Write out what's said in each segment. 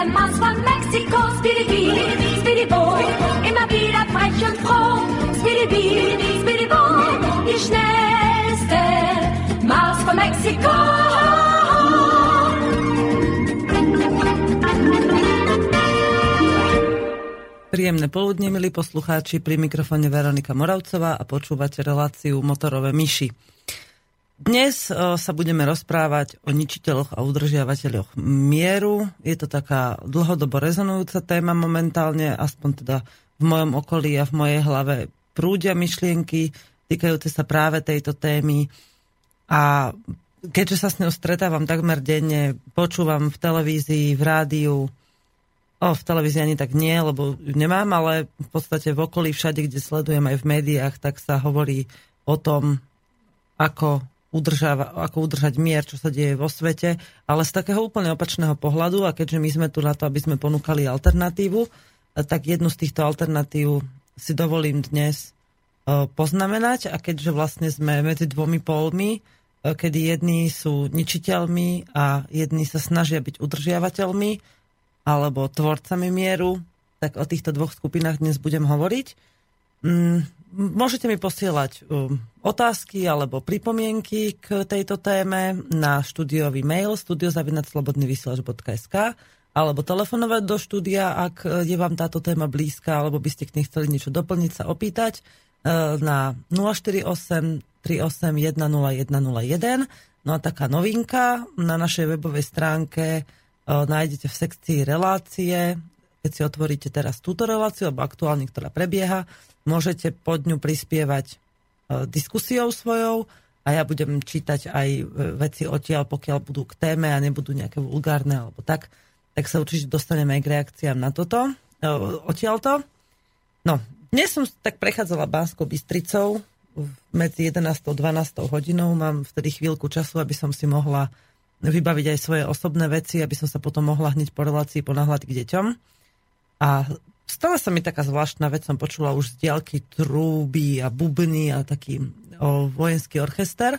Schnellste Maus von Mexiko, Speedy Bee, Speedy Bo, immer wieder frech und froh. Speedy Bee, Speedy Bo, die schnellste Maus von Mexiko. Príjemné poludne, milí poslucháči, pri mikrofóne Veronika Moravcová a počúvate reláciu Motorové myši. Dnes sa budeme rozprávať o ničiteľoch a udržiavateľoch mieru. Je to taká dlhodobo rezonujúca téma momentálne, aspoň teda v mojom okolí a v mojej hlave prúdia myšlienky týkajúce sa práve tejto témy. A keďže sa s ňou stretávam takmer denne, počúvam v televízii, v rádiu, o, v televízii ani tak nie, lebo nemám, ale v podstate v okolí všade, kde sledujem aj v médiách, tak sa hovorí o tom, ako udržava, ako udržať mier, čo sa deje vo svete, ale z takého úplne opačného pohľadu a keďže my sme tu na to, aby sme ponúkali alternatívu, tak jednu z týchto alternatív si dovolím dnes e, poznamenať a keďže vlastne sme medzi dvomi polmi, e, kedy jedni sú ničiteľmi a jedni sa snažia byť udržiavateľmi alebo tvorcami mieru, tak o týchto dvoch skupinách dnes budem hovoriť. Môžete mi posielať um, otázky alebo pripomienky k tejto téme na štúdiový mail studiozavinačslobodnyvysielač.sk alebo telefonovať do štúdia, ak je vám táto téma blízka, alebo by ste k nej chceli niečo doplniť, sa opýtať uh, na 048 381 0101. No a taká novinka, na našej webovej stránke uh, nájdete v sekcii relácie, keď si otvoríte teraz túto reláciu, alebo aktuálne, ktorá prebieha, Môžete pod ňu prispievať e, diskusiou svojou a ja budem čítať aj e, veci odtiaľ, pokiaľ budú k téme a nebudú nejaké vulgárne alebo tak, tak sa určite dostaneme aj k reakciám na toto. E, odtiaľto. No, dnes som tak prechádzala Bánskou Bystricou medzi 11. a 12. hodinou. Mám vtedy chvíľku času, aby som si mohla vybaviť aj svoje osobné veci, aby som sa potom mohla hneď po relácii ponáhľať k deťom. A stala sa mi taká zvláštna vec, som počula už z diaľky trúby a bubny a taký o, vojenský orchester.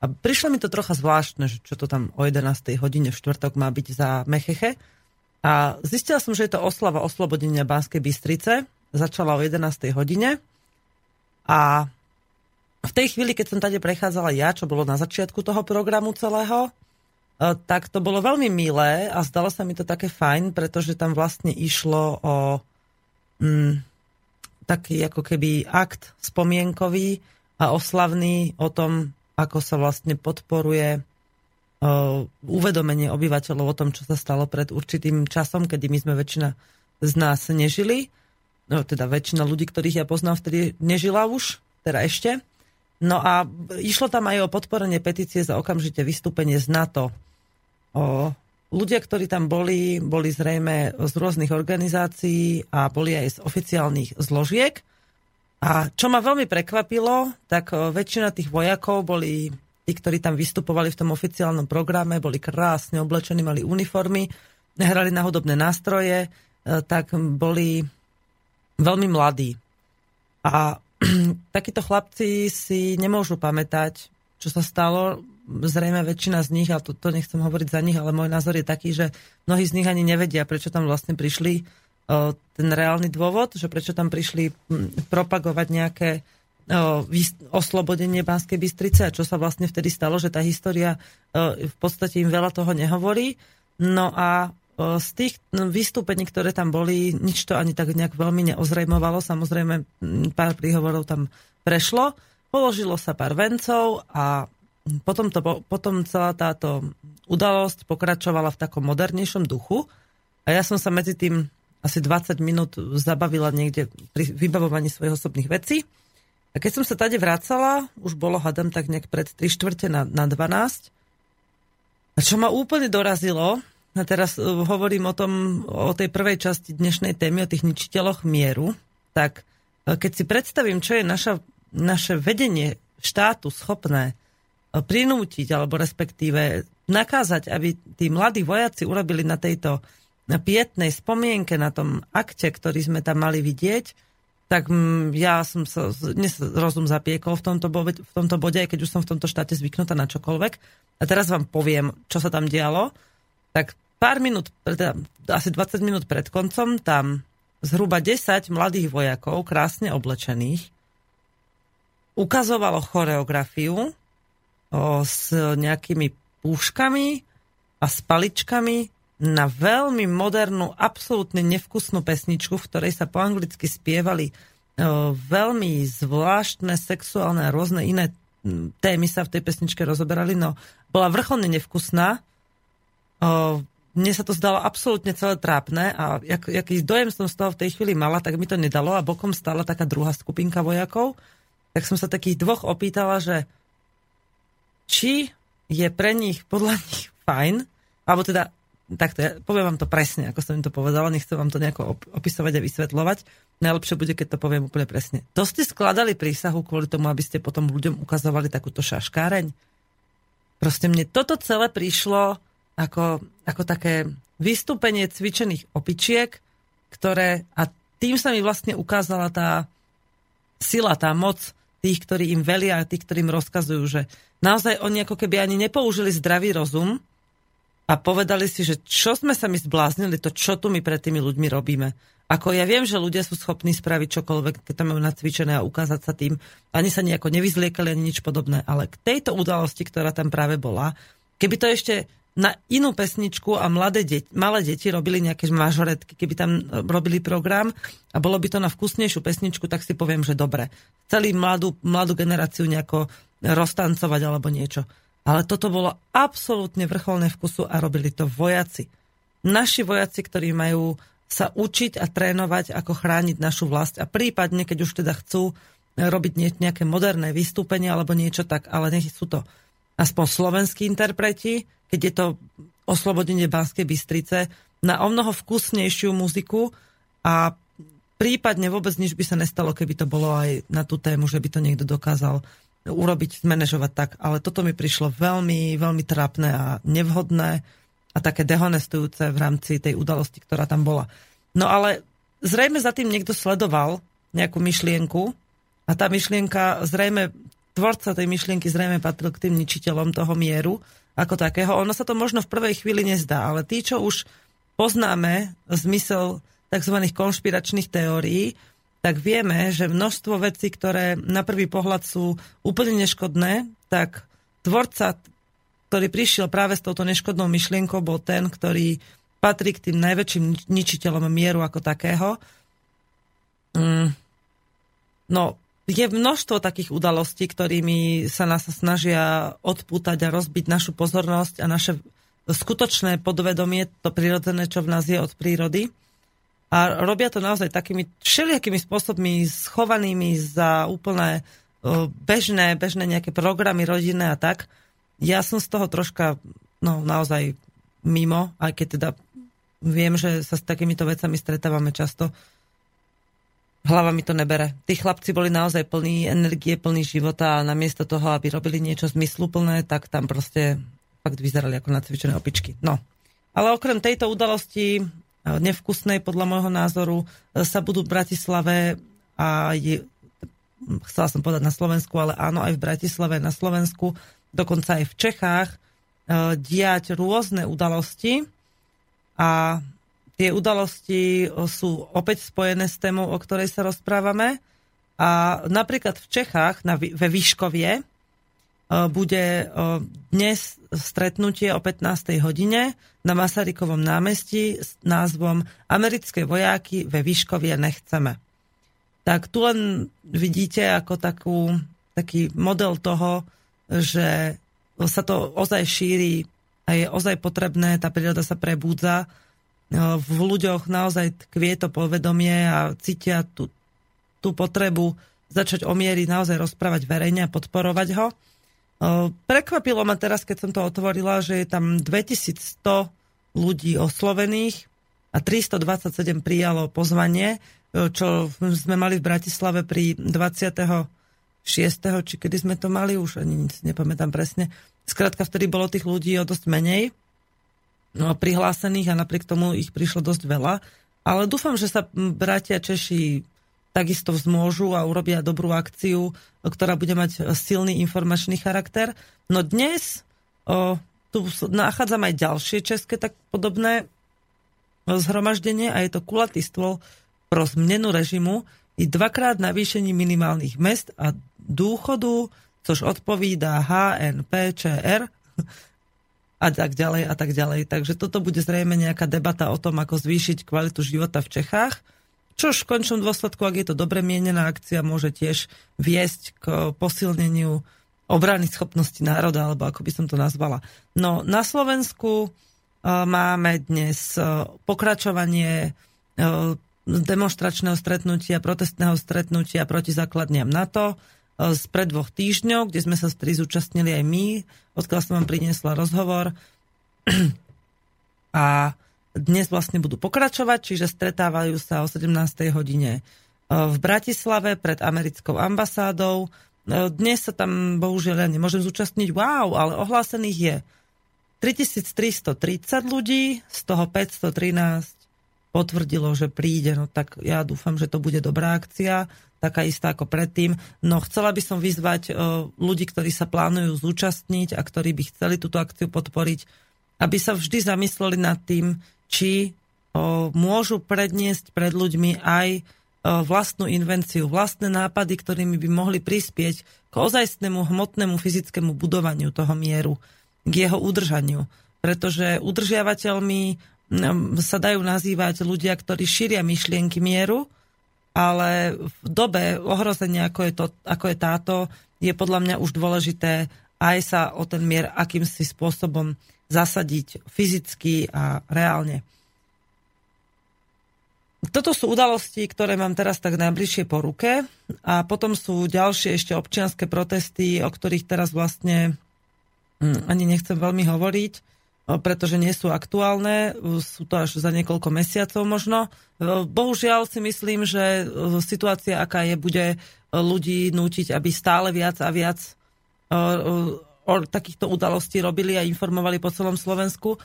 A prišlo mi to trocha zvláštne, že čo to tam o 11. hodine v štvrtok má byť za Mecheche. A zistila som, že je to oslava oslobodenia Banskej Bystrice. Začala o 11. hodine. A v tej chvíli, keď som tady prechádzala ja, čo bolo na začiatku toho programu celého, e, tak to bolo veľmi milé a zdalo sa mi to také fajn, pretože tam vlastne išlo o mm, taký ako keby akt spomienkový a oslavný o tom, ako sa vlastne podporuje uh, uvedomenie obyvateľov o tom, čo sa stalo pred určitým časom, kedy my sme väčšina z nás nežili. No, teda väčšina ľudí, ktorých ja poznám, vtedy nežila už, teda ešte. No a išlo tam aj o podporenie petície za okamžite vystúpenie z NATO. O, Ľudia, ktorí tam boli, boli zrejme z rôznych organizácií a boli aj z oficiálnych zložiek. A čo ma veľmi prekvapilo, tak e, väčšina tých vojakov boli tí, ktorí tam vystupovali v tom oficiálnom programe, boli krásne oblečení, mali uniformy, hrali na hudobné nástroje, e, tak boli veľmi mladí. A takíto chlapci si nemôžu pamätať, čo sa stalo zrejme väčšina z nich, a to, to nechcem hovoriť za nich, ale môj názor je taký, že mnohí z nich ani nevedia, prečo tam vlastne prišli ten reálny dôvod, že prečo tam prišli propagovať nejaké oslobodenie Banskej Bystrice a čo sa vlastne vtedy stalo, že tá história v podstate im veľa toho nehovorí. No a z tých vystúpení, ktoré tam boli, nič to ani tak nejak veľmi neozrejmovalo. Samozrejme, pár príhovorov tam prešlo. Položilo sa pár vencov a potom, to, potom celá táto udalosť pokračovala v takom modernejšom duchu a ja som sa medzi tým asi 20 minút zabavila niekde pri vybavovaní svojich osobných vecí. A keď som sa tady vracala, už bolo, hadam, tak nejak pred 3 štvrte na, na 12. A čo ma úplne dorazilo, a teraz uh, hovorím o tom, o tej prvej časti dnešnej témy, o tých ničiteľoch mieru, tak uh, keď si predstavím, čo je naša, naše vedenie štátu schopné prinútiť, alebo respektíve nakázať, aby tí mladí vojaci urobili na tejto pietnej spomienke, na tom akte, ktorý sme tam mali vidieť, tak mm, ja som sa rozum zapiekol v tomto, bode, v tomto bode, aj keď už som v tomto štáte zvyknutá na čokoľvek. A teraz vám poviem, čo sa tam dialo. Tak pár minút, teda asi 20 minút pred koncom, tam zhruba 10 mladých vojakov, krásne oblečených, ukazovalo choreografiu s nejakými púškami a s paličkami na veľmi modernú, absolútne nevkusnú pesničku, v ktorej sa po anglicky spievali veľmi zvláštne sexuálne a rôzne iné témy sa v tej pesničke rozoberali, no bola vrcholne nevkusná. Mne sa to zdalo absolútne celé trápne a jak, jaký dojem som z toho v tej chvíli mala, tak mi to nedalo a bokom stála taká druhá skupinka vojakov. Tak som sa takých dvoch opýtala, že či je pre nich, podľa nich fajn, alebo teda takto, ja poviem vám to presne, ako som im to povedala, nechcem vám to nejako opisovať a vysvetľovať. Najlepšie bude, keď to poviem úplne presne. To ste skladali prísahu kvôli tomu, aby ste potom ľuďom ukazovali takúto šaškáreň? Proste mne toto celé prišlo ako, ako také vystúpenie cvičených opičiek, ktoré, a tým sa mi vlastne ukázala tá sila, tá moc tých, ktorí im velia a tých, ktorým rozkazujú, že naozaj oni ako keby ani nepoužili zdravý rozum, a povedali si, že čo sme sa my zbláznili, to čo tu my pred tými ľuďmi robíme. Ako ja viem, že ľudia sú schopní spraviť čokoľvek, keď tam majú nacvičené a ukázať sa tým. Ani sa nejako nevyzliekali, ani nič podobné. Ale k tejto udalosti, ktorá tam práve bola, keby to ešte na inú pesničku a mladé deti, malé deti robili nejaké mažoretky, keby tam robili program a bolo by to na vkusnejšiu pesničku, tak si poviem, že dobre. Chceli mladú, mladú generáciu nejako roztancovať alebo niečo. Ale toto bolo absolútne vrcholné vkusu a robili to vojaci. Naši vojaci, ktorí majú sa učiť a trénovať, ako chrániť našu vlast a prípadne, keď už teda chcú robiť nejaké moderné vystúpenie alebo niečo tak, ale nech sú to aspoň slovenskí interpreti, keď je to oslobodenie Banskej Bystrice, na o mnoho vkusnejšiu muziku a prípadne vôbec nič by sa nestalo, keby to bolo aj na tú tému, že by to niekto dokázal urobiť, zmanéžovať tak, ale toto mi prišlo veľmi, veľmi trápne a nevhodné a také dehonestujúce v rámci tej udalosti, ktorá tam bola. No ale zrejme za tým niekto sledoval nejakú myšlienku a tá myšlienka zrejme, tvorca tej myšlienky zrejme patril k tým ničiteľom toho mieru ako takého. Ono sa to možno v prvej chvíli nezdá, ale tí, čo už poznáme zmysel tzv. konšpiračných teórií, tak vieme, že množstvo vecí, ktoré na prvý pohľad sú úplne neškodné, tak tvorca, ktorý prišiel práve s touto neškodnou myšlienkou, bol ten, ktorý patrí k tým najväčším ničiteľom mieru ako takého. Mm. No, je množstvo takých udalostí, ktorými sa nás snažia odpútať a rozbiť našu pozornosť a naše skutočné podvedomie, to prirodzené, čo v nás je od prírody a robia to naozaj takými všelijakými spôsobmi schovanými za úplné bežné, bežné nejaké programy rodinné a tak. Ja som z toho troška no, naozaj mimo, aj keď teda viem, že sa s takýmito vecami stretávame často. Hlava mi to nebere. Tí chlapci boli naozaj plní energie, plní života a namiesto toho, aby robili niečo zmysluplné, tak tam proste fakt vyzerali ako nacvičené opičky. No. Ale okrem tejto udalosti nevkusnej podľa môjho názoru e, sa budú v Bratislave a je, chcela som povedať na Slovensku, ale áno, aj v Bratislave, na Slovensku, dokonca aj v Čechách, e, diať rôzne udalosti a tie udalosti sú opäť spojené s témou, o ktorej sa rozprávame. A napríklad v Čechách, na, ve Výškovie, bude dnes stretnutie o 15. hodine na Masarykovom námestí s názvom Americké vojáky ve Výškovie nechceme. Tak tu len vidíte ako takú, taký model toho, že sa to ozaj šíri a je ozaj potrebné, tá príroda sa prebúdza. E, v ľuďoch naozaj tkvie to povedomie a cítia tú, tú potrebu začať o miery naozaj rozprávať verejne a podporovať ho. Prekvapilo ma teraz, keď som to otvorila, že je tam 2100 ľudí oslovených a 327 prijalo pozvanie, čo sme mali v Bratislave pri 26. či kedy sme to mali, už ani nepamätám presne. Skrátka, vtedy bolo tých ľudí o dosť menej no, prihlásených a napriek tomu ich prišlo dosť veľa. Ale dúfam, že sa bratia Češi takisto vzmôžu a urobia dobrú akciu, ktorá bude mať silný informačný charakter. No dnes o, tu nachádzam aj ďalšie české tak podobné zhromaždenie a je to kulatý stôl pro zmenu režimu i dvakrát navýšení minimálnych mest a dôchodu, což odpovídá HNPČR a tak ďalej a tak ďalej. Takže toto bude zrejme nejaká debata o tom, ako zvýšiť kvalitu života v Čechách. Čo v končnom dôsledku, ak je to dobre mienená akcia, môže tiež viesť k posilneniu obrany schopnosti národa, alebo ako by som to nazvala. No na Slovensku e, máme dnes e, pokračovanie e, demonstračného stretnutia, protestného stretnutia proti základniam NATO z pred dvoch týždňov, kde sme sa stri zúčastnili aj my, odkiaľ som vám priniesla rozhovor. A dnes vlastne budú pokračovať, čiže stretávajú sa o 17. hodine e, v Bratislave pred americkou ambasádou. E, dnes sa tam bohužiaľ ja nemôžem zúčastniť, wow, ale ohlásených je 3330 ľudí, z toho 513 potvrdilo, že príde, no tak ja dúfam, že to bude dobrá akcia, taká istá ako predtým. No chcela by som vyzvať e, ľudí, ktorí sa plánujú zúčastniť a ktorí by chceli túto akciu podporiť, aby sa vždy zamysleli nad tým, či o, môžu predniesť pred ľuďmi aj o, vlastnú invenciu, vlastné nápady, ktorými by mohli prispieť k ozajstnému hmotnému fyzickému budovaniu toho mieru, k jeho udržaniu. Pretože udržiavateľmi sa dajú nazývať ľudia, ktorí šíria myšlienky mieru, ale v dobe ohrozenia, ako je, to, ako je táto, je podľa mňa už dôležité aj sa o ten mier akýmsi spôsobom zasadiť fyzicky a reálne. Toto sú udalosti, ktoré mám teraz tak najbližšie po ruke a potom sú ďalšie ešte občianské protesty, o ktorých teraz vlastne hm, ani nechcem veľmi hovoriť, pretože nie sú aktuálne, sú to až za niekoľko mesiacov možno. Bohužiaľ si myslím, že situácia, aká je, bude ľudí nútiť, aby stále viac a viac o takýchto udalostí robili a informovali po celom Slovensku. E,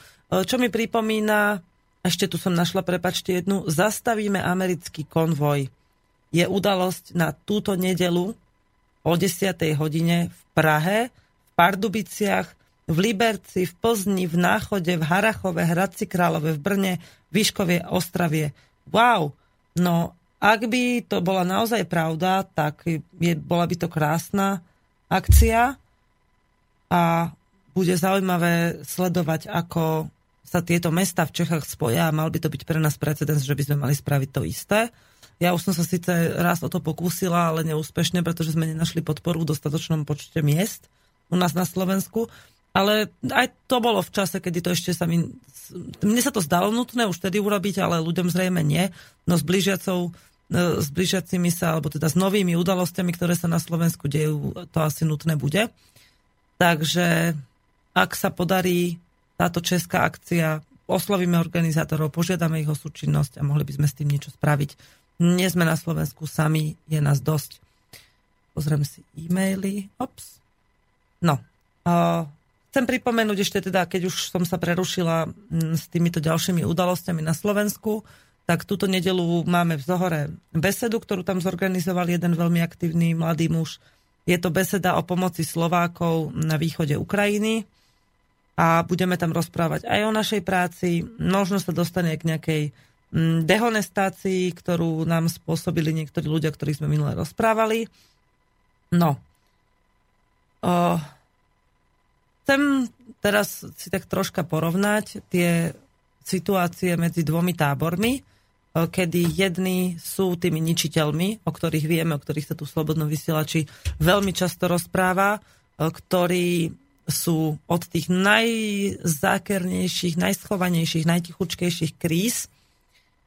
čo mi pripomína, ešte tu som našla, prepačte jednu, zastavíme americký konvoj. Je udalosť na túto nedelu o 10. hodine v Prahe, v Pardubiciach, v Liberci, v Plzni, v Náchode, v Harachove, Hradci Králove, v Brne, Výškovie, Ostravie. Wow! No, ak by to bola naozaj pravda, tak je, bola by to krásna akcia a bude zaujímavé sledovať, ako sa tieto mesta v Čechách spoja a mal by to byť pre nás precedens, že by sme mali spraviť to isté. Ja už som sa síce raz o to pokúsila, ale neúspešne, pretože sme nenašli podporu v dostatočnom počte miest u nás na Slovensku. Ale aj to bolo v čase, kedy to ešte sa mi... Mne sa to zdalo nutné už tedy urobiť, ale ľuďom zrejme nie. No s blížiacou e, s blížiacimi sa, alebo teda s novými udalosťami, ktoré sa na Slovensku dejú, to asi nutné bude. Takže ak sa podarí táto česká akcia, oslovíme organizátorov, požiadame ich o súčinnosť a mohli by sme s tým niečo spraviť. Nie sme na Slovensku sami, je nás dosť. Pozriem si e-maily. Ops. No. Chcem pripomenúť ešte teda, keď už som sa prerušila s týmito ďalšími udalosťami na Slovensku, tak túto nedelu máme v Zohore besedu, ktorú tam zorganizoval jeden veľmi aktívny mladý muž, je to beseda o pomoci Slovákov na východe Ukrajiny a budeme tam rozprávať aj o našej práci. Možno sa dostane k nejakej mm, dehonestácii, ktorú nám spôsobili niektorí ľudia, ktorí sme minule rozprávali. No. O, chcem teraz si tak troška porovnať tie situácie medzi dvomi tábormi kedy jedni sú tými ničiteľmi, o ktorých vieme, o ktorých sa tu slobodno vysielači veľmi často rozpráva, ktorí sú od tých najzákernejších, najschovanejších, najtichučkejších kríz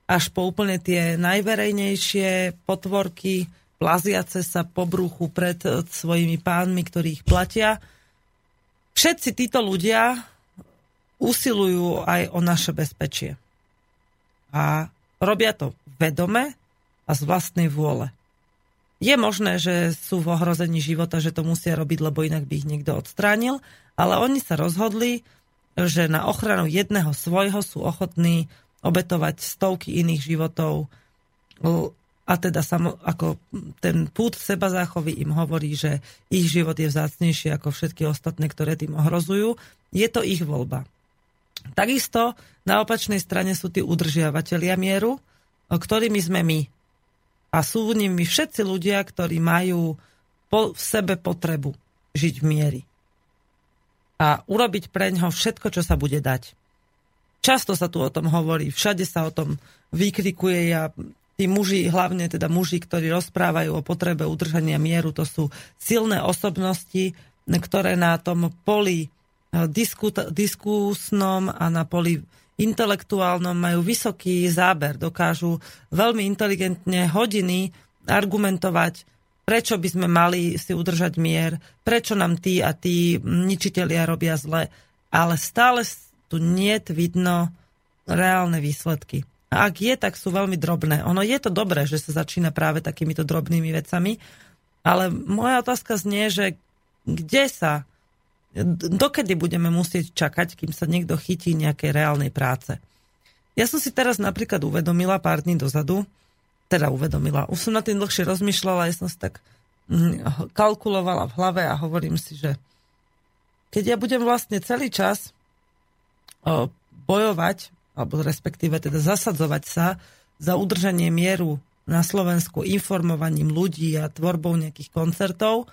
až po úplne tie najverejnejšie potvorky, plaziace sa po bruchu pred svojimi pánmi, ktorí ich platia. Všetci títo ľudia usilujú aj o naše bezpečie. A robia to vedome a z vlastnej vôle. Je možné, že sú v ohrození života, že to musia robiť, lebo inak by ich niekto odstránil, ale oni sa rozhodli, že na ochranu jedného svojho sú ochotní obetovať stovky iných životov a teda samo, ako ten pút seba záchovy im hovorí, že ich život je vzácnejší ako všetky ostatné, ktoré tým ohrozujú. Je to ich voľba. Takisto na opačnej strane sú tí udržiavatelia mieru, ktorými sme my. A sú nimi všetci ľudia, ktorí majú po, v sebe potrebu žiť v miery. A urobiť pre ňoho všetko, čo sa bude dať. Často sa tu o tom hovorí, všade sa o tom vykrikuje. Ja, tí muži, hlavne teda muži, ktorí rozprávajú o potrebe udržania mieru, to sú silné osobnosti, ktoré na tom poli eh, diskusnom a na poli intelektuálnom majú vysoký záber, dokážu veľmi inteligentne hodiny argumentovať, prečo by sme mali si udržať mier, prečo nám tí a tí ničitelia robia zle, ale stále tu nie vidno reálne výsledky. Ak je, tak sú veľmi drobné. Ono je to dobré, že sa začína práve takýmito drobnými vecami, ale moja otázka znie, že kde sa dokedy budeme musieť čakať, kým sa niekto chytí nejakej reálnej práce. Ja som si teraz napríklad uvedomila pár dní dozadu, teda uvedomila, už som na tým dlhšie rozmýšľala, ja som si tak mm, kalkulovala v hlave a hovorím si, že keď ja budem vlastne celý čas bojovať, alebo respektíve teda zasadzovať sa za udržanie mieru na Slovensku informovaním ľudí a tvorbou nejakých koncertov,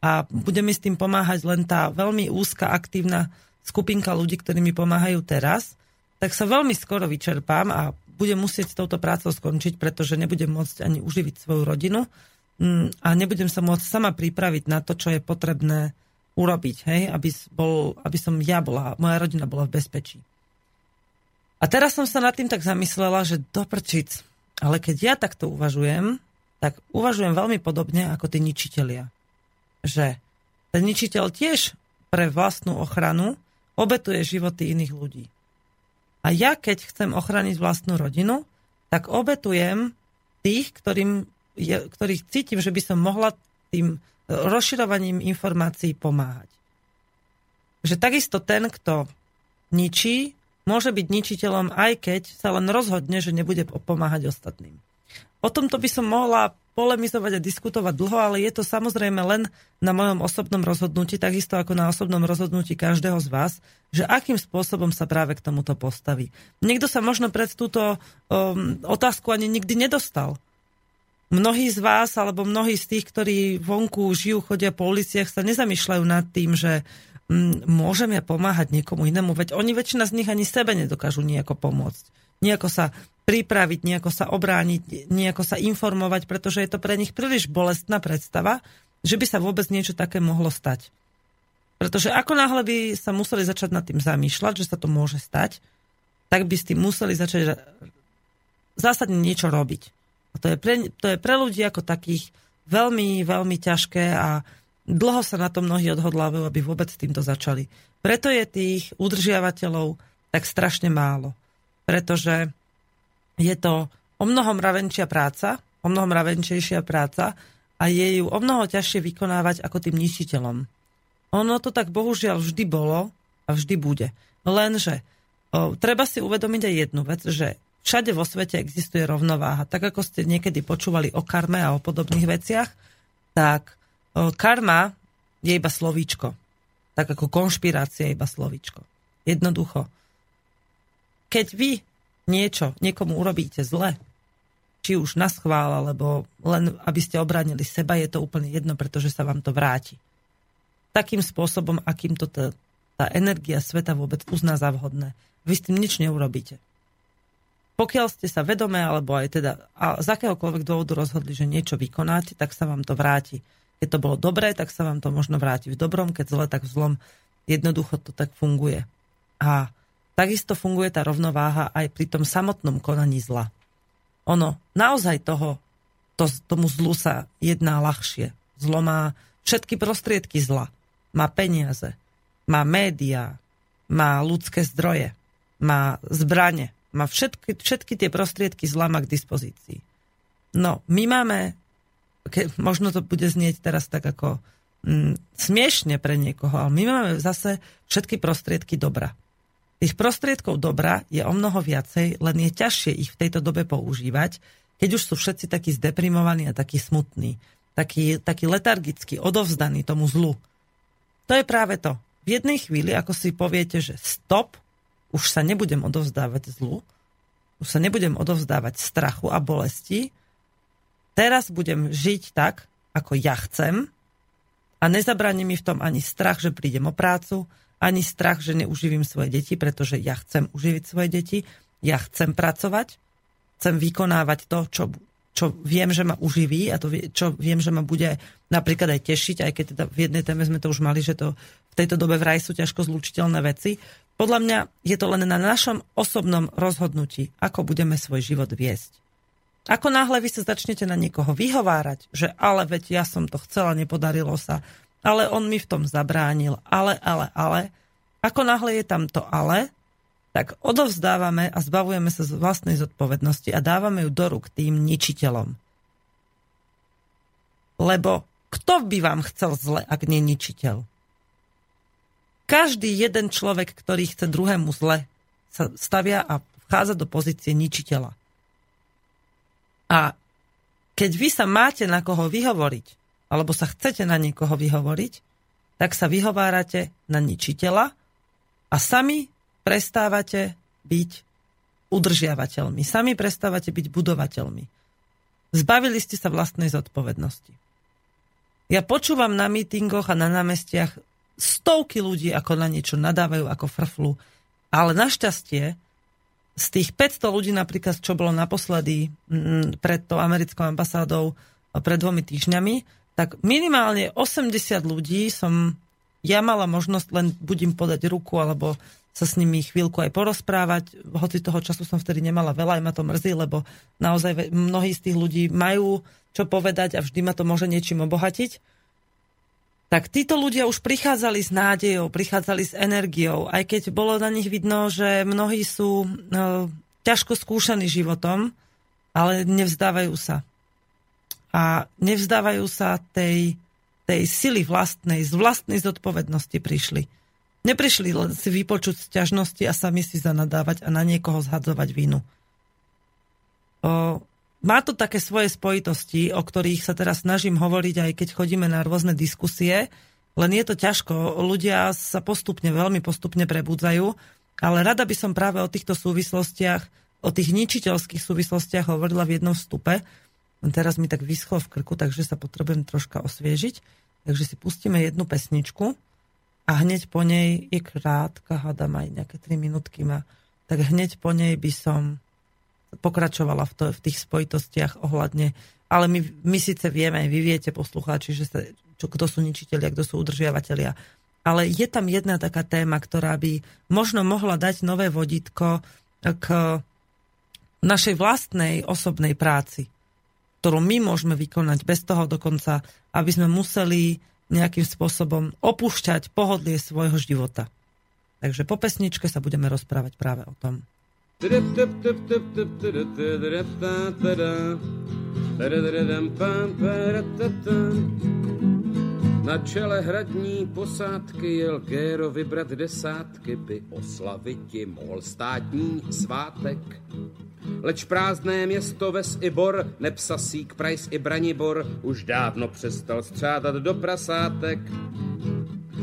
a bude mi s tým pomáhať len tá veľmi úzka, aktívna skupinka ľudí, ktorí mi pomáhajú teraz, tak sa veľmi skoro vyčerpám a budem musieť s touto prácou skončiť, pretože nebudem môcť ani uživiť svoju rodinu mm, a nebudem sa môcť sama pripraviť na to, čo je potrebné urobiť, hej? Aby, bol, aby som ja bola, moja rodina bola v bezpečí. A teraz som sa nad tým tak zamyslela, že doprčic. Ale keď ja takto uvažujem, tak uvažujem veľmi podobne ako tí ničitelia že ten ničiteľ tiež pre vlastnú ochranu obetuje životy iných ľudí. A ja, keď chcem ochraniť vlastnú rodinu, tak obetujem tých, ktorým ktorých cítim, že by som mohla tým rozširovaním informácií pomáhať. Že takisto ten, kto ničí, môže byť ničiteľom, aj keď sa len rozhodne, že nebude pomáhať ostatným. O tomto by som mohla polemizovať a diskutovať dlho, ale je to samozrejme len na mojom osobnom rozhodnutí, takisto ako na osobnom rozhodnutí každého z vás, že akým spôsobom sa práve k tomuto postaví. Niekto sa možno pred túto um, otázku ani nikdy nedostal. Mnohí z vás, alebo mnohí z tých, ktorí vonku žijú, chodia po uliciach, sa nezamýšľajú nad tým, že um, môžem ja pomáhať niekomu inému, veď oni väčšina z nich ani sebe nedokážu nejako pomôcť. Nejako sa pripraviť, nejako sa obrániť, nejako sa informovať, pretože je to pre nich príliš bolestná predstava, že by sa vôbec niečo také mohlo stať. Pretože ako náhle by sa museli začať nad tým zamýšľať, že sa to môže stať, tak by s tým museli začať zásadne niečo robiť. A to je pre, to je pre ľudí ako takých veľmi, veľmi ťažké a dlho sa na to mnohí odhodlávajú, aby vôbec týmto začali. Preto je tých udržiavateľov tak strašne málo. Pretože je to o mnoho mravenčia práca, o mnoho mravenčejšia práca a je ju o mnoho ťažšie vykonávať ako tým ničiteľom. Ono to tak bohužiaľ vždy bolo a vždy bude. Lenže o, treba si uvedomiť aj jednu vec, že všade vo svete existuje rovnováha. Tak ako ste niekedy počúvali o karme a o podobných veciach, tak karma je iba slovíčko. Tak ako konšpirácia je iba slovíčko. Jednoducho. Keď vy niečo niekomu urobíte zle, či už na schvál, alebo len aby ste obránili seba, je to úplne jedno, pretože sa vám to vráti. Takým spôsobom, akým to tá, tá energia sveta vôbec uzná za vhodné. Vy s tým nič neurobíte. Pokiaľ ste sa vedomé, alebo aj teda a z akéhokoľvek dôvodu rozhodli, že niečo vykonáte, tak sa vám to vráti. Keď to bolo dobré, tak sa vám to možno vráti v dobrom, keď zle, tak v zlom. Jednoducho to tak funguje. A takisto funguje tá rovnováha aj pri tom samotnom konaní zla. Ono naozaj toho, to, tomu zlu sa jedná ľahšie. Zlo má všetky prostriedky zla. Má peniaze, má médiá, má ľudské zdroje, má zbranie, má všetky, všetky tie prostriedky zla má k dispozícii. No, my máme, ke, možno to bude znieť teraz tak ako mm, smiešne pre niekoho, ale my máme zase všetky prostriedky dobra. Tých prostriedkov dobra je o mnoho viacej, len je ťažšie ich v tejto dobe používať, keď už sú všetci takí zdeprimovaní a takí smutní, takí, takí letargicky odovzdaní tomu zlu. To je práve to. V jednej chvíli, ako si poviete, že stop, už sa nebudem odovzdávať zlu, už sa nebudem odovzdávať strachu a bolesti, teraz budem žiť tak, ako ja chcem a nezabráni mi v tom ani strach, že prídem o prácu, ani strach, že neuživím svoje deti, pretože ja chcem uživiť svoje deti, ja chcem pracovať, chcem vykonávať to, čo, čo viem, že ma uživí a to, čo viem, že ma bude napríklad aj tešiť, aj keď teda v jednej téme sme to už mali, že to v tejto dobe vraj sú ťažko zlučiteľné veci. Podľa mňa je to len na našom osobnom rozhodnutí, ako budeme svoj život viesť. Ako náhle vy sa začnete na niekoho vyhovárať, že ale veď ja som to chcela, nepodarilo sa, ale on mi v tom zabránil, ale, ale, ale. Ako náhle je tam to ale, tak odovzdávame a zbavujeme sa z vlastnej zodpovednosti a dávame ju do rúk tým ničiteľom. Lebo kto by vám chcel zle, ak nie ničiteľ? Každý jeden človek, ktorý chce druhému zle, sa stavia a vchádza do pozície ničiteľa. A keď vy sa máte na koho vyhovoriť, alebo sa chcete na niekoho vyhovoriť, tak sa vyhovárate na ničiteľa a sami prestávate byť udržiavateľmi. Sami prestávate byť budovateľmi. Zbavili ste sa vlastnej zodpovednosti. Ja počúvam na mítingoch a na námestiach stovky ľudí, ako na niečo nadávajú, ako frflu, ale našťastie z tých 500 ľudí napríklad, čo bolo naposledy pred tou americkou ambasádou pred dvomi týždňami, tak minimálne 80 ľudí som ja mala možnosť len budím podať ruku alebo sa s nimi chvíľku aj porozprávať. Hoci toho času som vtedy nemala veľa, aj ma to mrzí, lebo naozaj mnohí z tých ľudí majú čo povedať a vždy ma to môže niečím obohatiť. Tak títo ľudia už prichádzali s nádejou, prichádzali s energiou, aj keď bolo na nich vidno, že mnohí sú no, ťažko skúšaní životom, ale nevzdávajú sa a nevzdávajú sa tej, tej sily vlastnej, z vlastnej zodpovednosti prišli. Neprišli len si vypočuť sťažnosti a sami si zanadávať a na niekoho zhadzovať vinu. Má to také svoje spojitosti, o ktorých sa teraz snažím hovoriť, aj keď chodíme na rôzne diskusie, len je to ťažko. Ľudia sa postupne, veľmi postupne prebudzajú, ale rada by som práve o týchto súvislostiach, o tých ničiteľských súvislostiach hovorila v jednom vstupe, Teraz mi tak vyschlo v krku, takže sa potrebujem troška osviežiť. Takže si pustíme jednu pesničku a hneď po nej je krátka, hádam aj nejaké 3 minútky má, tak hneď po nej by som pokračovala v, to, v tých spojitostiach ohľadne, ale my, my síce vieme, vy viete poslucháči, že sa, čo, kto sú ničiteľia, kto sú udržiavatelia, ale je tam jedna taká téma, ktorá by možno mohla dať nové vodítko k našej vlastnej osobnej práci ktorú my môžeme vykonať bez toho dokonca, aby sme museli nejakým spôsobom opúšťať pohodlie svojho života. Takže po pesničke sa budeme rozprávať práve o tom. Na čele hradní posádky jel Géro vybrat desátky, by oslaviti mohl státní svátek. Leč prázdné město Ves i Bor, Nepsasík, Price i Branibor, už dávno přestal střádat do prasátek.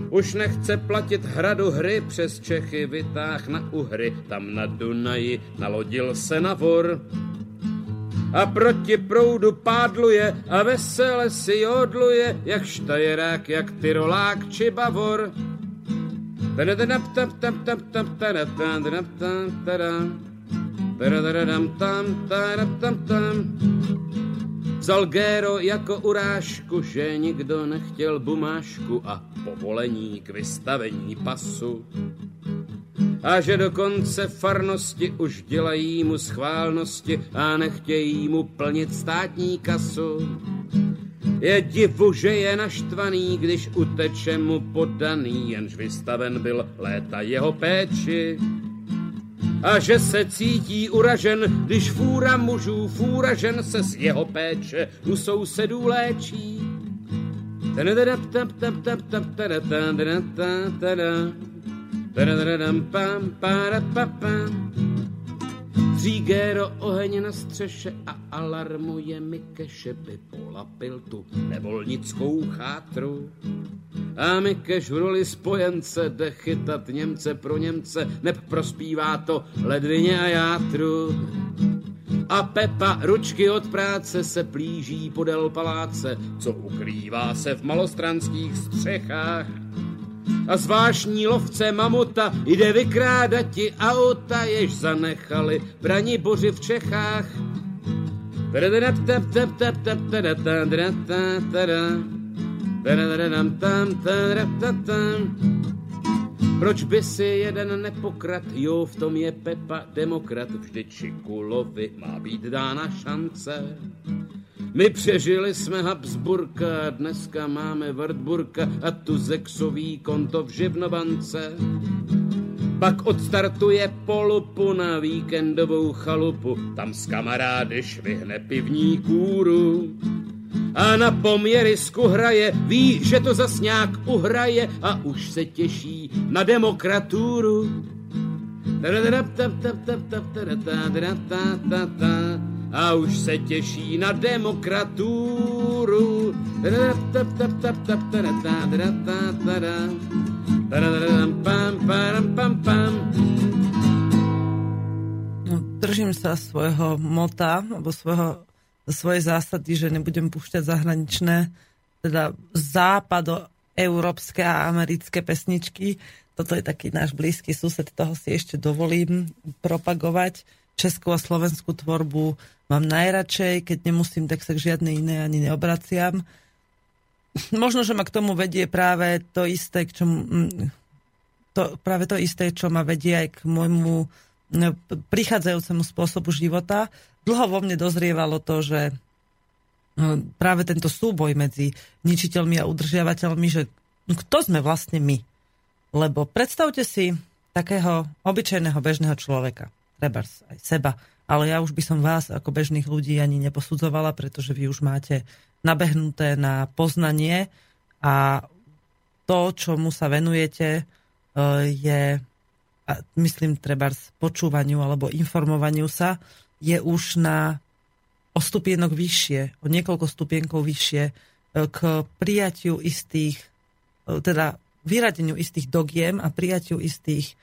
Už nechce platit hradu hry, přes Čechy vytáh na Uhry, tam na Dunaji nalodil se na vor. A proti proudu pádluje a vesele si jodluje, jak štajerák, jak tyrolák či bavor. Vzal Géro jako urážku, že nikdo nechtěl bumášku a povolení k vystavení pasu. A že dokonce farnosti už dělají mu schválnosti a nechtějí mu plnit státní kasu. Je divu, že je naštvaný, když uteče mu podaný, jenž vystaven byl léta jeho péči. A že se cítí uražen, když fůra mužů, fůra žen se z jeho péče u sousedů léčí. Řígéro oheň na střeše a alarmuje mi keše, by polapil tu nevolnickou chátru. A Mikeš v roli spojence jde chytat Němce pro Němce, neb prospívá to ledvině a játru. A Pepa ručky od práce se plíží podél paláce, co ukrývá se v malostranských střechách a zvláštní lovce mamuta jde vykrádat ti auta, jež zanechali brani boři v Čechách. Proč by si jeden nepokrat, jo, v tom je Pepa demokrat, vždy Čikulovi má být dána šance. My přežili jsme Habsburka, dneska máme Wartburka a tu zexový konto v živnovance. Pak odstartuje polupu na víkendovou chalupu, tam s kamarády švihne pivní kůru. A na poměrisku hraje, ví, že to zas nějak uhraje a už se těší na demokraturu a už se těší na demokraturu. No, držím sa svojho mota, alebo svojho, svojej zásady, že nebudem púšťať zahraničné, teda západo-európske a americké pesničky. Toto je taký náš blízky sused, toho si ešte dovolím propagovať. Českú a slovenskú tvorbu mám najradšej, keď nemusím, tak sa k žiadnej inej ani neobraciam. Možno, že ma k tomu vedie práve to isté, k čomu, to, práve to isté, čo ma vedie aj k môjmu prichádzajúcemu spôsobu života. Dlho vo mne dozrievalo to, že práve tento súboj medzi ničiteľmi a udržiavateľmi, že no, kto sme vlastne my? Lebo predstavte si takého obyčajného bežného človeka treba aj seba. Ale ja už by som vás ako bežných ľudí ani neposudzovala, pretože vy už máte nabehnuté na poznanie a to, čomu sa venujete, e, je, myslím, treba počúvaniu alebo informovaniu sa, je už na o stupienok vyššie, o niekoľko stupienkov vyššie e, k prijatiu istých, e, teda vyradeniu istých dogiem a prijatiu istých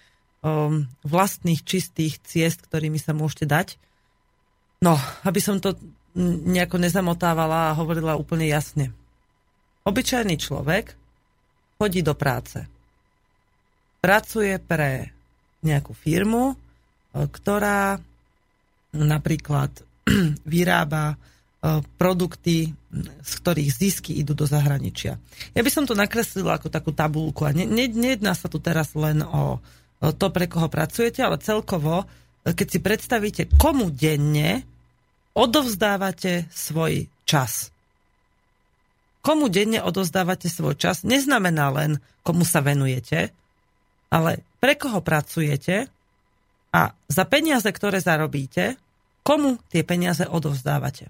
um, vlastných čistých ciest, ktorými sa môžete dať. No, aby som to nejako nezamotávala a hovorila úplne jasne. Obyčajný človek chodí do práce. Pracuje pre nejakú firmu, e, ktorá napríklad vyrába e, produkty, z ktorých zisky idú do zahraničia. Ja by som to nakreslila ako takú tabulku a ne, ne, nejedná sa tu teraz len o to, pre koho pracujete, ale celkovo, keď si predstavíte, komu denne odovzdávate svoj čas. Komu denne odovzdávate svoj čas, neznamená len, komu sa venujete, ale pre koho pracujete a za peniaze, ktoré zarobíte, komu tie peniaze odovzdávate.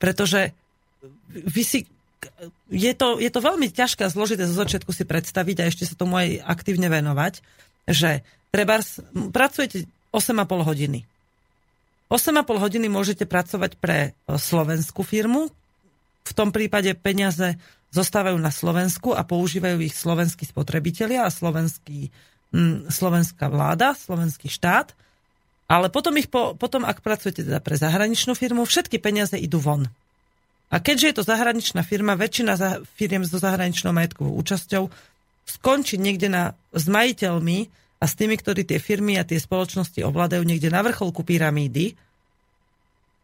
Pretože vy si je to, je to veľmi ťažké a zložité zo začiatku si predstaviť a ešte sa tomu aj aktívne venovať, že treba pracujete 8,5 hodiny. 8,5 hodiny môžete pracovať pre e, slovenskú firmu, v tom prípade peniaze zostávajú na Slovensku a používajú ich slovenskí spotrebitelia a slovenský, hm, slovenská vláda, slovenský štát. Ale potom, ich po, potom, ak pracujete teda pre zahraničnú firmu, všetky peniaze idú von. A keďže je to zahraničná firma, väčšina firiem so zahraničnou majetkovou účasťou skončí niekde na, s majiteľmi a s tými, ktorí tie firmy a tie spoločnosti ovládajú niekde na vrcholku pyramídy,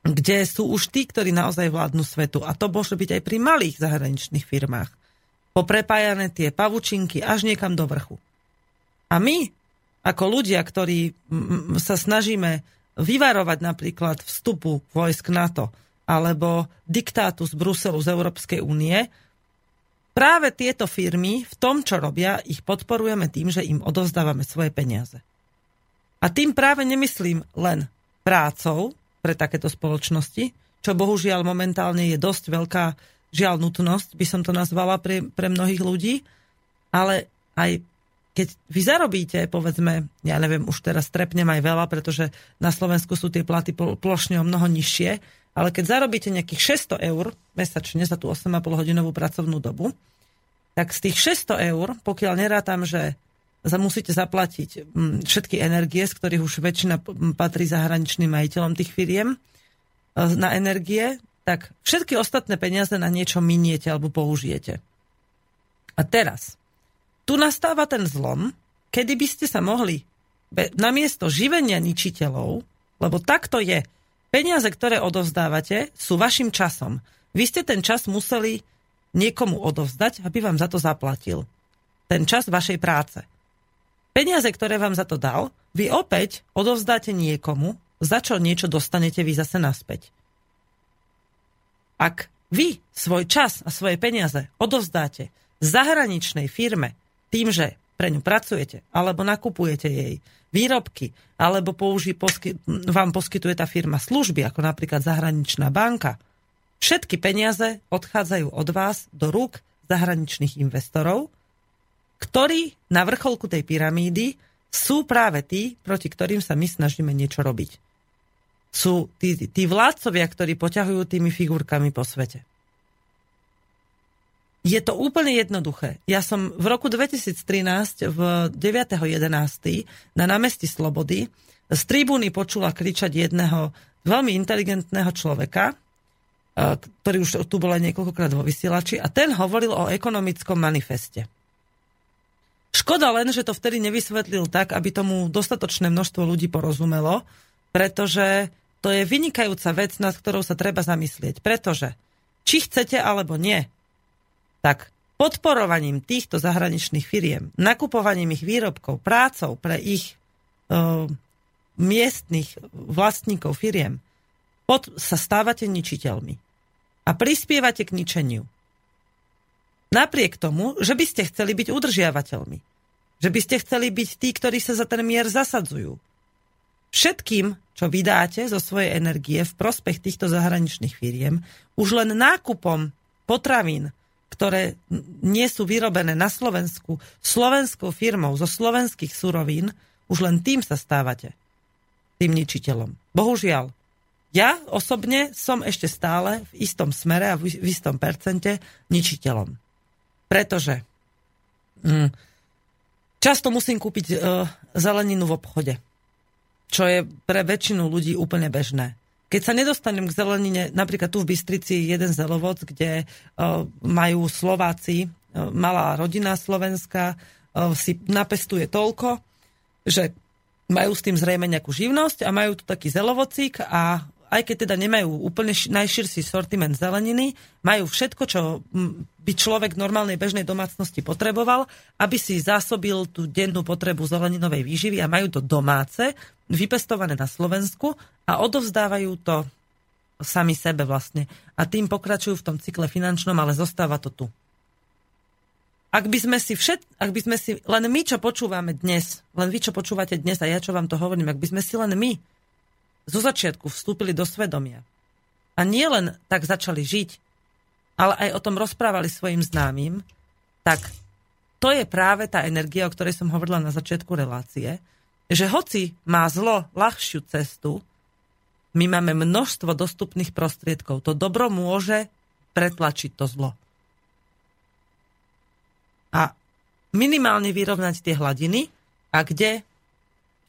kde sú už tí, ktorí naozaj vládnu svetu. A to môže byť aj pri malých zahraničných firmách. Poprepájané tie pavučinky až niekam do vrchu. A my, ako ľudia, ktorí sa snažíme vyvarovať napríklad vstupu vojsk NATO, alebo diktátu z Bruselu, z Európskej únie, práve tieto firmy v tom, čo robia, ich podporujeme tým, že im odovzdávame svoje peniaze. A tým práve nemyslím len prácou pre takéto spoločnosti, čo bohužiaľ momentálne je dosť veľká žiaľ nutnosť, by som to nazvala pre, pre mnohých ľudí, ale aj keď vy zarobíte, povedzme, ja neviem, už teraz trepnem aj veľa, pretože na Slovensku sú tie platy plošne o mnoho nižšie, ale keď zarobíte nejakých 600 eur mesačne za tú 8,5 hodinovú pracovnú dobu, tak z tých 600 eur, pokiaľ nerátam, že za musíte zaplatiť mm, všetky energie, z ktorých už väčšina patrí zahraničným majiteľom tých firiem e, na energie, tak všetky ostatné peniaze na niečo miniete alebo použijete. A teraz, tu nastáva ten zlom, kedy by ste sa mohli namiesto živenia ničiteľov, lebo takto je, peniaze, ktoré odovzdávate, sú vašim časom. Vy ste ten čas museli niekomu odovzdať, aby vám za to zaplatil. Ten čas vašej práce. Peniaze, ktoré vám za to dal, vy opäť odovzdáte niekomu, za čo niečo dostanete vy zase naspäť. Ak vy svoj čas a svoje peniaze odovzdáte zahraničnej firme, tým, že pre ňu pracujete, alebo nakupujete jej výrobky, alebo použi, posky, vám poskytuje tá firma služby, ako napríklad zahraničná banka, všetky peniaze odchádzajú od vás do rúk zahraničných investorov, ktorí na vrcholku tej pyramídy sú práve tí, proti ktorým sa my snažíme niečo robiť. Sú tí, tí vládcovia, ktorí poťahujú tými figurkami po svete. Je to úplne jednoduché. Ja som v roku 2013 v 9.11. na námestí Slobody z tribúny počula kričať jedného veľmi inteligentného človeka, e, ktorý už tu bol aj niekoľkokrát vo vysielači, a ten hovoril o ekonomickom manifeste. Škoda len, že to vtedy nevysvetlil tak, aby tomu dostatočné množstvo ľudí porozumelo, pretože to je vynikajúca vec, nad ktorou sa treba zamyslieť. Pretože či chcete alebo nie, tak podporovaním týchto zahraničných firiem, nakupovaním ich výrobkov, prácou pre ich e, miestnych vlastníkov firiem, pod, sa stávate ničiteľmi a prispievate k ničeniu. Napriek tomu, že by ste chceli byť udržiavateľmi. Že by ste chceli byť tí, ktorí sa za ten mier zasadzujú. Všetkým, čo vydáte zo svojej energie v prospech týchto zahraničných firiem, už len nákupom potravín, ktoré nie sú vyrobené na Slovensku slovenskou firmou zo slovenských surovín, už len tým sa stávate. Tým ničiteľom. Bohužiaľ. Ja osobne som ešte stále v istom smere a v istom percente ničiteľom. Pretože mm, často musím kúpiť e, zeleninu v obchode, čo je pre väčšinu ľudí úplne bežné. Keď sa nedostanem k zelenine, napríklad tu v Bystrici jeden zelovod, kde uh, majú Slováci, uh, malá rodina slovenská, uh, si napestuje toľko, že majú s tým zrejme nejakú živnosť a majú tu taký zelovocík a aj keď teda nemajú úplne najširší sortiment zeleniny, majú všetko, čo by človek normálnej bežnej domácnosti potreboval, aby si zásobil tú dennú potrebu zeleninovej výživy a majú to domáce, vypestované na Slovensku a odovzdávajú to sami sebe vlastne. A tým pokračujú v tom cykle finančnom, ale zostáva to tu. Ak by sme si všet, ak by sme si, len my, čo počúvame dnes, len vy, čo počúvate dnes a ja, čo vám to hovorím, ak by sme si len my zo začiatku vstúpili do svedomia a nie tak začali žiť, ale aj o tom rozprávali svojim známym, tak to je práve tá energia, o ktorej som hovorila na začiatku relácie, že hoci má zlo ľahšiu cestu, my máme množstvo dostupných prostriedkov. To dobro môže pretlačiť to zlo. A minimálne vyrovnať tie hladiny a kde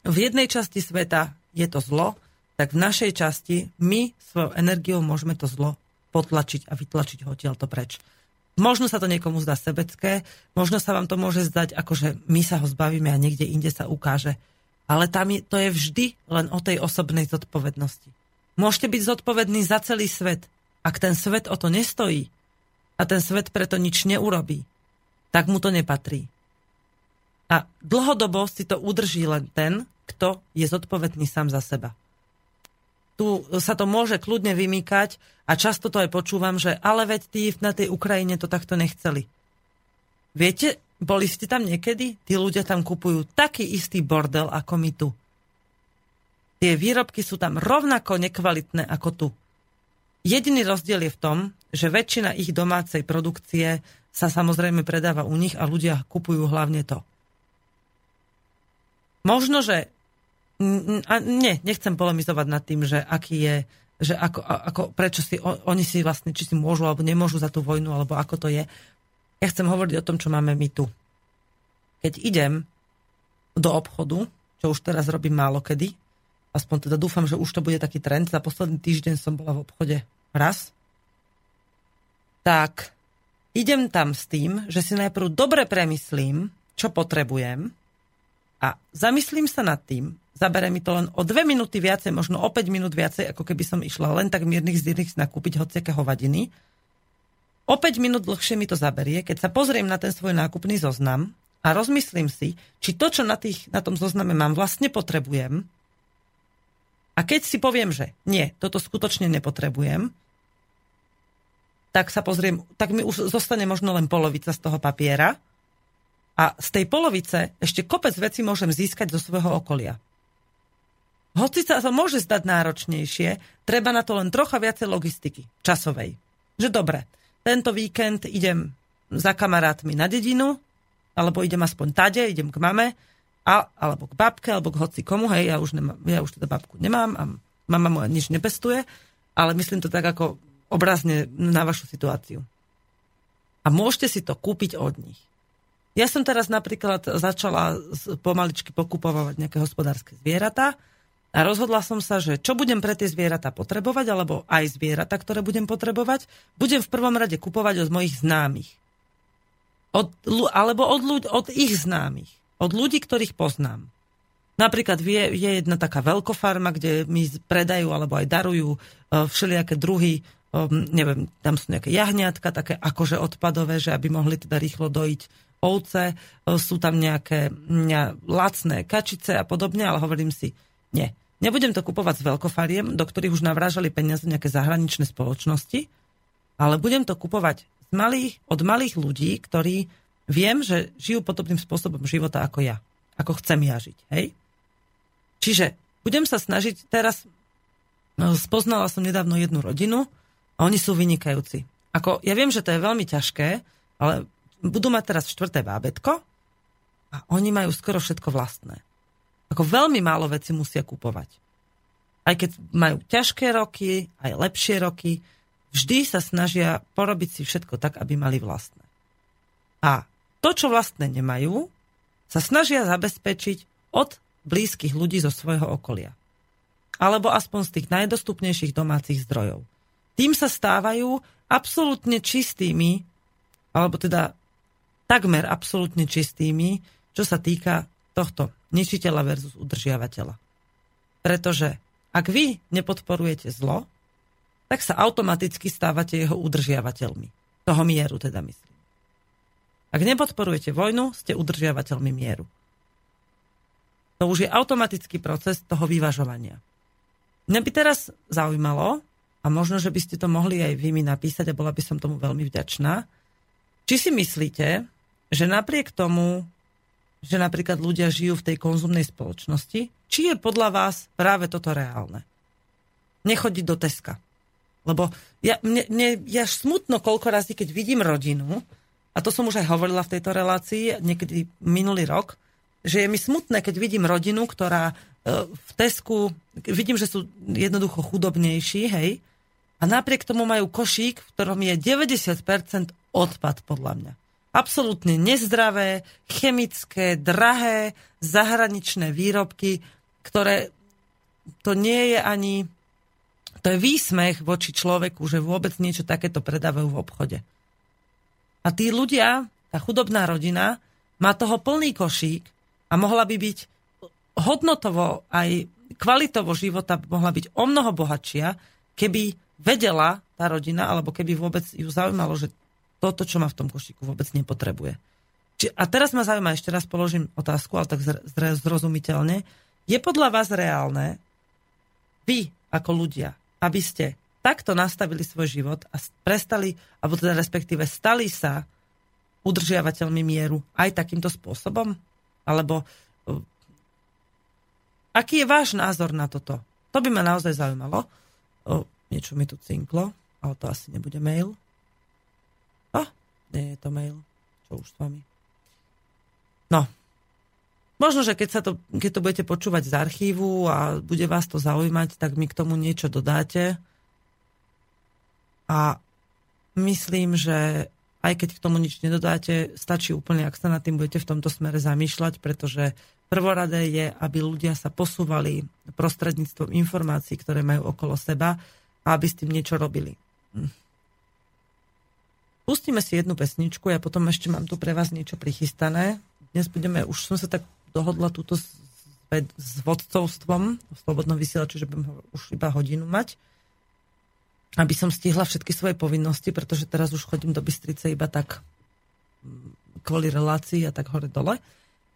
v jednej časti sveta je to zlo, tak v našej časti my svojou energiou môžeme to zlo potlačiť a vytlačiť ho to preč. Možno sa to niekomu zdá sebecké, možno sa vám to môže zdať, ako že my sa ho zbavíme a niekde inde sa ukáže. Ale tam je, to je vždy len o tej osobnej zodpovednosti. Môžete byť zodpovední za celý svet. Ak ten svet o to nestojí a ten svet preto nič neurobí, tak mu to nepatrí. A dlhodobo si to udrží len ten, kto je zodpovedný sám za seba. Tu sa to môže kľudne vymýkať a často to aj počúvam, že ale veď tí na tej Ukrajine to takto nechceli. Viete, boli ste tam niekedy? Tí ľudia tam kupujú taký istý bordel ako my tu. Tie výrobky sú tam rovnako nekvalitné ako tu. Jediný rozdiel je v tom, že väčšina ich domácej produkcie sa samozrejme predáva u nich a ľudia kupujú hlavne to. Možno, že a nie, nechcem polemizovať nad tým, že aký je, že ako, ako, prečo si oni si vlastne, či si môžu alebo nemôžu za tú vojnu, alebo ako to je. Ja chcem hovoriť o tom, čo máme my tu. Keď idem do obchodu, čo už teraz robím málo kedy, aspoň teda dúfam, že už to bude taký trend, za posledný týždeň som bola v obchode raz, tak idem tam s tým, že si najprv dobre premyslím, čo potrebujem a zamyslím sa nad tým, zabere mi to len o dve minúty viacej, možno o 5 minút viacej, ako keby som išla len tak miernych zdyrných nakúpiť hociaké hovadiny. O 5 minút dlhšie mi to zaberie, keď sa pozriem na ten svoj nákupný zoznam a rozmyslím si, či to, čo na, tých, na tom zozname mám, vlastne potrebujem. A keď si poviem, že nie, toto skutočne nepotrebujem, tak sa pozriem, tak mi už zostane možno len polovica z toho papiera a z tej polovice ešte kopec veci môžem získať zo svojho okolia. Hoci sa to môže zdať náročnejšie, treba na to len trocha viacej logistiky, časovej. Že dobre, tento víkend idem za kamarátmi na dedinu, alebo idem aspoň tade, idem k mame, a, alebo k babke, alebo k hoci komu, hej, ja už, nemám, ja už teda babku nemám a mama moja nič nepestuje, ale myslím to tak ako obrazne na vašu situáciu. A môžete si to kúpiť od nich. Ja som teraz napríklad začala pomaličky pokupovať nejaké hospodárske zvieratá, a rozhodla som sa, že čo budem pre tie zvieratá potrebovať, alebo aj zvieratá, ktoré budem potrebovať, budem v prvom rade kupovať od mojich známych. Od, alebo od, ľudí, od ich známych. Od ľudí, ktorých poznám. Napríklad je, je jedna taká veľkofarma, kde mi predajú alebo aj darujú uh, všelijaké druhy, um, neviem, tam sú nejaké jahňatka, také akože odpadové, že aby mohli teda rýchlo dojiť ovce, uh, sú tam nejaké ne, lacné kačice a podobne, ale hovorím si, nie, Nebudem to kupovať z veľkofariem, do ktorých už navrážali peniaze nejaké zahraničné spoločnosti, ale budem to kupovať z malých, od malých ľudí, ktorí viem, že žijú podobným spôsobom života ako ja. Ako chcem ja žiť. Hej? Čiže budem sa snažiť teraz... No, spoznala som nedávno jednu rodinu a oni sú vynikajúci. Ako, ja viem, že to je veľmi ťažké, ale budú mať teraz štvrté bábetko a oni majú skoro všetko vlastné. Ako veľmi málo veci musia kupovať. Aj keď majú ťažké roky, aj lepšie roky, vždy sa snažia porobiť si všetko tak, aby mali vlastné. A to, čo vlastné nemajú, sa snažia zabezpečiť od blízkych ľudí zo svojho okolia. Alebo aspoň z tých najdostupnejších domácich zdrojov. Tým sa stávajú absolútne čistými, alebo teda takmer absolútne čistými, čo sa týka tohto ničiteľa versus udržiavateľa. Pretože ak vy nepodporujete zlo, tak sa automaticky stávate jeho udržiavateľmi. Toho mieru teda myslím. Ak nepodporujete vojnu, ste udržiavateľmi mieru. To už je automatický proces toho vyvažovania. Mňa by teraz zaujímalo, a možno, že by ste to mohli aj vy mi napísať a bola by som tomu veľmi vďačná, či si myslíte, že napriek tomu, že napríklad ľudia žijú v tej konzumnej spoločnosti, či je podľa vás práve toto reálne? Nechodiť do Teska. Lebo ja, mne, mne ja smutno koľko razy, keď vidím rodinu, a to som už aj hovorila v tejto relácii niekedy minulý rok, že je mi smutné, keď vidím rodinu, ktorá e, v Tesku, vidím, že sú jednoducho chudobnejší, hej, a napriek tomu majú košík, v ktorom je 90% odpad, podľa mňa absolútne nezdravé, chemické, drahé, zahraničné výrobky, ktoré to nie je ani... To je výsmech voči človeku, že vôbec niečo takéto predávajú v obchode. A tí ľudia, tá chudobná rodina, má toho plný košík a mohla by byť hodnotovo aj kvalitovo života mohla byť o mnoho bohatšia, keby vedela tá rodina, alebo keby vôbec ju zaujímalo, že toto, čo má v tom košíku, vôbec nepotrebuje. Či, a teraz ma zaujíma, ešte raz položím otázku, ale tak zrozumiteľne. Je podľa vás reálne, vy ako ľudia, aby ste takto nastavili svoj život a prestali, alebo teda respektíve stali sa udržiavateľmi mieru aj takýmto spôsobom? Alebo uh, aký je váš názor na toto? To by ma naozaj zaujímalo. O, niečo mi tu cinklo, ale to asi nebude mail. O, nie je to mail. Čo už s vami? No, Možno, že keď, sa to, keď to budete počúvať z archívu a bude vás to zaujímať, tak mi k tomu niečo dodáte. A myslím, že aj keď k tomu nič nedodáte, stačí úplne, ak sa nad tým budete v tomto smere zamýšľať, pretože prvoradé je, aby ľudia sa posúvali prostredníctvom informácií, ktoré majú okolo seba a aby s tým niečo robili. Hm. Pustíme si jednu pesničku, ja potom ešte mám tu pre vás niečo prichystané. Dnes budeme, už som sa tak dohodla túto s, s vodcovstvom v Slobodnom vysielači, že budem už iba hodinu mať, aby som stihla všetky svoje povinnosti, pretože teraz už chodím do Bystrice iba tak mm, kvôli relácii a tak hore-dole.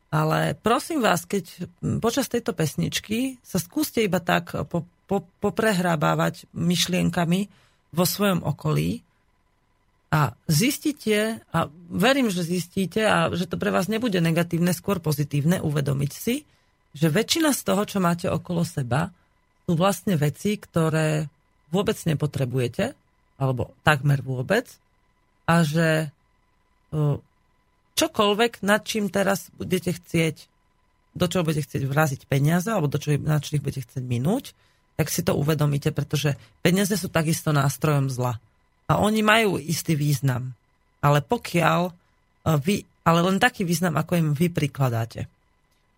Ale prosím vás, keď počas tejto pesničky sa skúste iba tak po, po, poprehrábávať myšlienkami vo svojom okolí, a zistíte, a verím, že zistíte, a že to pre vás nebude negatívne, skôr pozitívne, uvedomiť si, že väčšina z toho, čo máte okolo seba, sú vlastne veci, ktoré vôbec nepotrebujete, alebo takmer vôbec, a že čokoľvek, nad čím teraz budete chcieť, do čoho budete chcieť vraziť peniaze, alebo do čoho, nad čím budete chcieť minúť, tak si to uvedomíte, pretože peniaze sú takisto nástrojom zla. A oni majú istý význam. Ale pokiaľ e, vy, ale len taký význam, ako im vy prikladáte.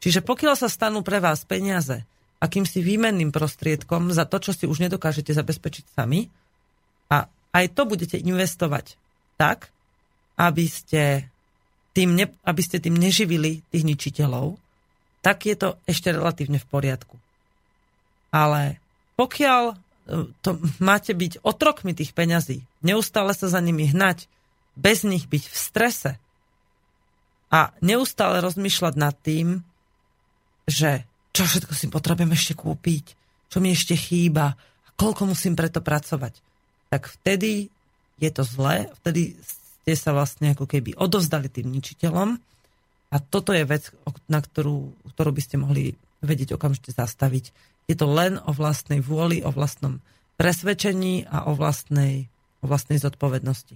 Čiže pokiaľ sa stanú pre vás peniaze akýmsi výmenným prostriedkom za to, čo si už nedokážete zabezpečiť sami, a aj to budete investovať tak, aby ste tým, ne, aby ste tým neživili tých ničiteľov, tak je to ešte relatívne v poriadku. Ale pokiaľ to máte byť otrokmi tých peňazí, neustále sa za nimi hnať, bez nich byť v strese. A neustále rozmýšľať nad tým, že čo všetko si potrebujem ešte kúpiť, čo mi ešte chýba a koľko musím preto pracovať, tak vtedy je to zlé, vtedy ste sa vlastne ako keby odovzdali tým ničiteľom. A toto je vec, na ktorú, ktorú by ste mohli vedieť okamžite zastaviť je to len o vlastnej vôli, o vlastnom presvedčení a o vlastnej, o vlastnej zodpovednosti.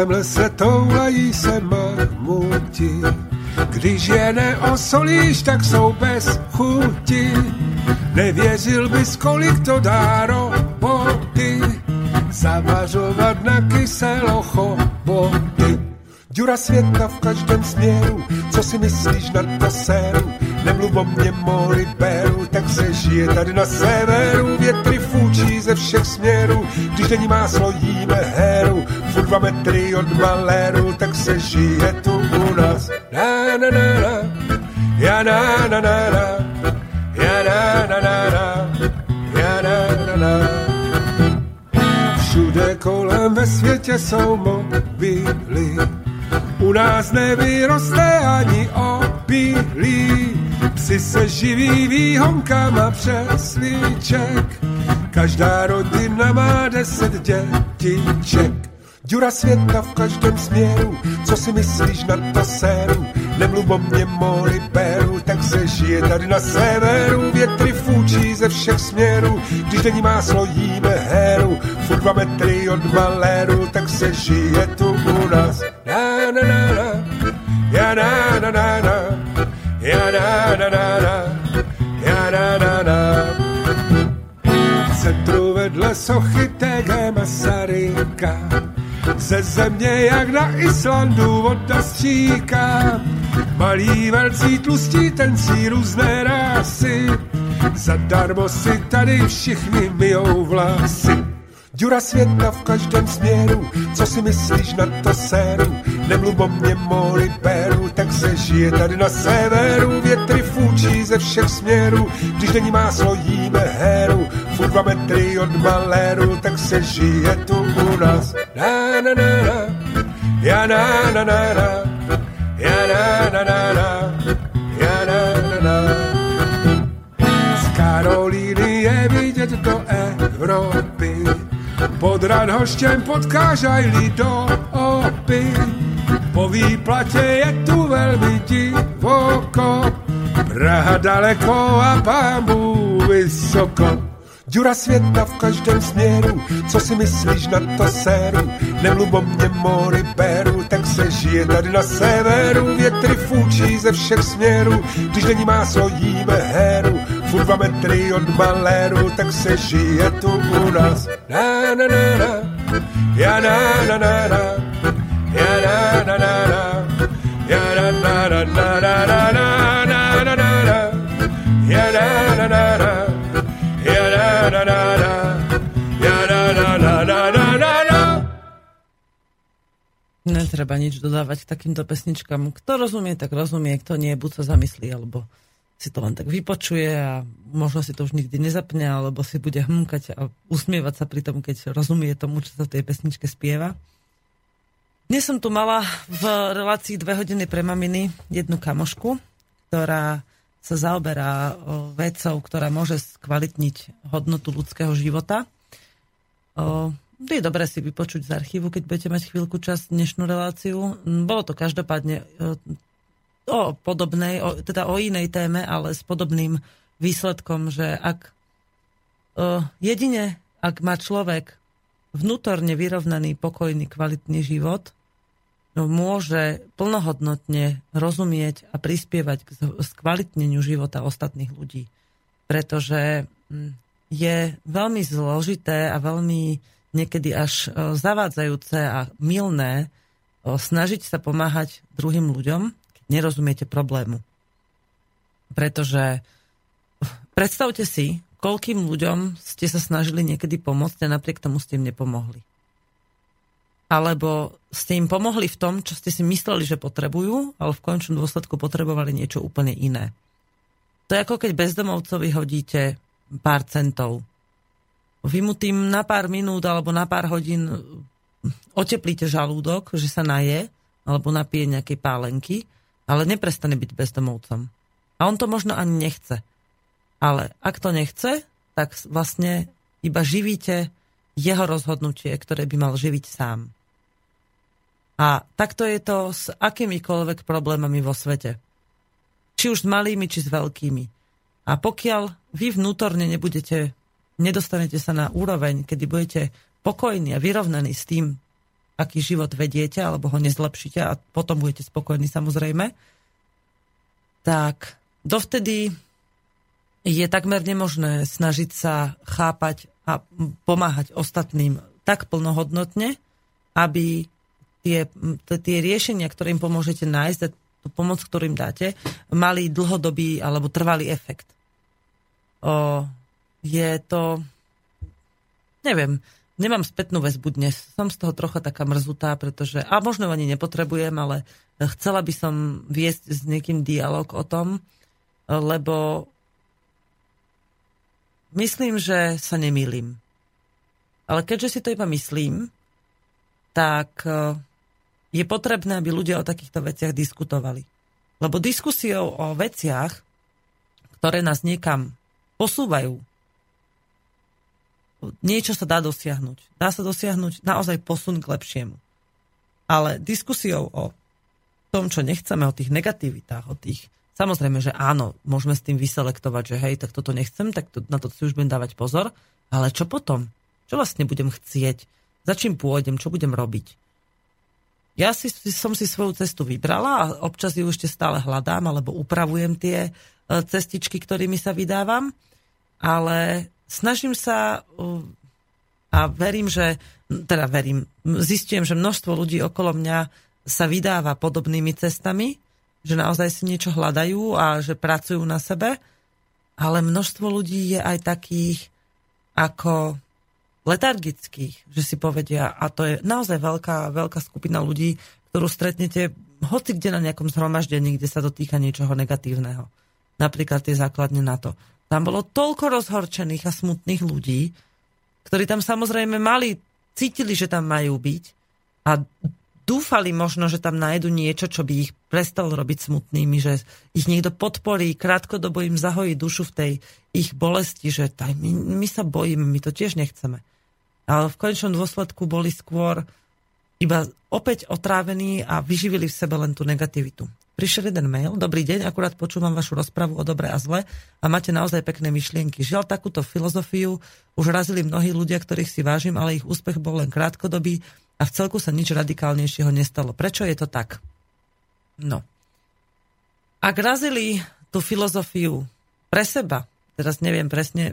V lese toulají se mamuti když je neosolíš, tak jsou bez chuti. Nevěřil bys, kolik to dá roboty. Zavařovat na kyselo choboty. Dura světa v každém směru, co si myslíš na to séru? Nemluv o mě, moli beru, tak se žije tady na severu. Větry fúčí ze všech směrů, když není máslo, jíme heru. Furt dva metry od maléru, tak se žije tu u nás. Na, na, na, na, ja na, na, na, na, ja na, na, na, na, ja na, na, na. Všude kolem ve světě jsou mobily, u nás nevyroste ani opilí. Psi se živí výhonkama přeslíček, každá rodina má deset dětiček. Dura světa v každém směru, co si myslíš na to séru? Nemluv o mě, moli beru, tak se žije tady na severu. Větry fúčí ze všech směrů, když není máslo, jíme heru. Furt dva metry od maléru, tak se žije tu u nás. Na, na, na, na, ja na, na, na, na, ja na, na, na, na, ja na, na. V centru vedle sochy TG Masaryka ze země jak na Islandu voda stříká. Malí, velcí, tlustí, tencí různé rásy, zadarmo si tady všichni myjou vlasy. Dura světa v každém směru, co si myslíš na to séru? Nemluv o mě, moli peru, tak se žije tady na severu. Větry fůčí ze všech směrů, když není máslo, jíme heru. Furt dva metry od maléru, tak se žije tu u nás. Na, na, na, na. Ja, na, na, na, na. Ja, na, na, na, na. Ja, na, na, na. Z Karolíny je vidět do Evropy. Pod Radhoštěm potkážaj do opy. Po výplatě je tu velmi divoko. Praha daleko a pámu vysoko. Děra světa v každém směru, co si myslíš na to séru? Nemluv o mě, mori beru, tak se žije tady na severu. Větry fůčí ze všech směrů, když není máslo, jíme heru. Furt dva metry od maléru, tak se žije tu u nás. Na, na, na, na, ja, na, na, na, na, ja, na, na, na, na, ja, na, na, na, na, na, na, na, na, na, na, na, ja, na, na, na, na, ja, na, na, na, na, ja, na, na, na, na, na, na, na. Netreba nič dodávať takýmto pesničkám. Kto rozumie, tak rozumie, kto nie, buď sa zamyslí, alebo si to len tak vypočuje a možno si to už nikdy nezapne, alebo si bude hmkať a usmievať sa pri tom, keď rozumie tomu, čo sa v tej pesničke spieva. Dnes som tu mala v relácii dve hodiny pre maminy jednu kamošku, ktorá sa zaoberá o, vecou, ktorá môže skvalitniť hodnotu ľudského života. O, je dobré si vypočuť z archívu, keď budete mať chvíľku čas dnešnú reláciu. Bolo to každopádne o, podobnej, o, teda o inej téme, ale s podobným výsledkom, že ak o, jedine, ak má človek vnútorne vyrovnaný, pokojný, kvalitný život, no môže plnohodnotne rozumieť a prispievať k skvalitneniu života ostatných ľudí. Pretože je veľmi zložité a veľmi niekedy až e, zavádzajúce a milné e, snažiť sa pomáhať druhým ľuďom, nerozumiete problému. Pretože predstavte si, koľkým ľuďom ste sa snažili niekedy pomôcť a napriek tomu ste im nepomohli alebo ste im pomohli v tom, čo ste si mysleli, že potrebujú, ale v končnom dôsledku potrebovali niečo úplne iné. To je ako keď bezdomovcovi hodíte pár centov. Vy mu tým na pár minút alebo na pár hodín oteplíte žalúdok, že sa naje, alebo napije nejakej pálenky, ale neprestane byť bezdomovcom. A on to možno ani nechce. Ale ak to nechce, tak vlastne iba živíte jeho rozhodnutie, ktoré by mal živiť sám. A takto je to s akýmikoľvek problémami vo svete. Či už s malými, či s veľkými. A pokiaľ vy vnútorne nebudete, nedostanete sa na úroveň, kedy budete pokojní a vyrovnaní s tým, aký život vediete, alebo ho nezlepšíte a potom budete spokojní samozrejme, tak dovtedy je takmer nemožné snažiť sa chápať a pomáhať ostatným tak plnohodnotne, aby tie, tie riešenia, ktoré im pomôžete nájsť a tú pomoc, ktorú im dáte, mali dlhodobý alebo trvalý efekt. O, je to... Neviem, nemám spätnú väzbu dnes. Som z toho trocha taká mrzutá, pretože... A možno ani nepotrebujem, ale chcela by som viesť s niekým dialog o tom, lebo myslím, že sa nemýlim. Ale keďže si to iba myslím, tak je potrebné, aby ľudia o takýchto veciach diskutovali. Lebo diskusiou o veciach, ktoré nás niekam posúvajú, niečo sa dá dosiahnuť. Dá sa dosiahnuť naozaj posun k lepšiemu. Ale diskusiou o tom, čo nechceme, o tých negativitách, o tých... Samozrejme, že áno, môžeme s tým vyselektovať, že hej, tak toto nechcem, tak to, na to si už budem dávať pozor. Ale čo potom? Čo vlastne budem chcieť? Za čím pôjdem? Čo budem robiť? Ja si, som si svoju cestu vybrala a občas ju ešte stále hľadám alebo upravujem tie e, cestičky, ktorými sa vydávam, ale snažím sa a verím, že, teda verím, zistujem, že množstvo ľudí okolo mňa sa vydáva podobnými cestami, že naozaj si niečo hľadajú a že pracujú na sebe, ale množstvo ľudí je aj takých ako letargických, že si povedia, a to je naozaj veľká, veľká skupina ľudí, ktorú stretnete hoci kde na nejakom zhromaždení, kde sa dotýka niečoho negatívneho. Napríklad tie základne na to. Tam bolo toľko rozhorčených a smutných ľudí, ktorí tam samozrejme mali, cítili, že tam majú byť a dúfali možno, že tam nájdu niečo, čo by ich prestalo robiť smutnými, že ich niekto podporí, krátkodobo im zahojí dušu v tej ich bolesti, že taj, my, my sa bojíme, my to tiež nechceme. Ale v konečnom dôsledku boli skôr iba opäť otrávení a vyživili v sebe len tú negativitu. Prišiel jeden mail, dobrý deň, akurát počúvam vašu rozpravu o dobre a zle a máte naozaj pekné myšlienky. Žiaľ, takúto filozofiu už razili mnohí ľudia, ktorých si vážim, ale ich úspech bol len krátkodobý a v celku sa nič radikálnejšieho nestalo. Prečo je to tak? No. Ak razili tú filozofiu pre seba, teraz neviem presne,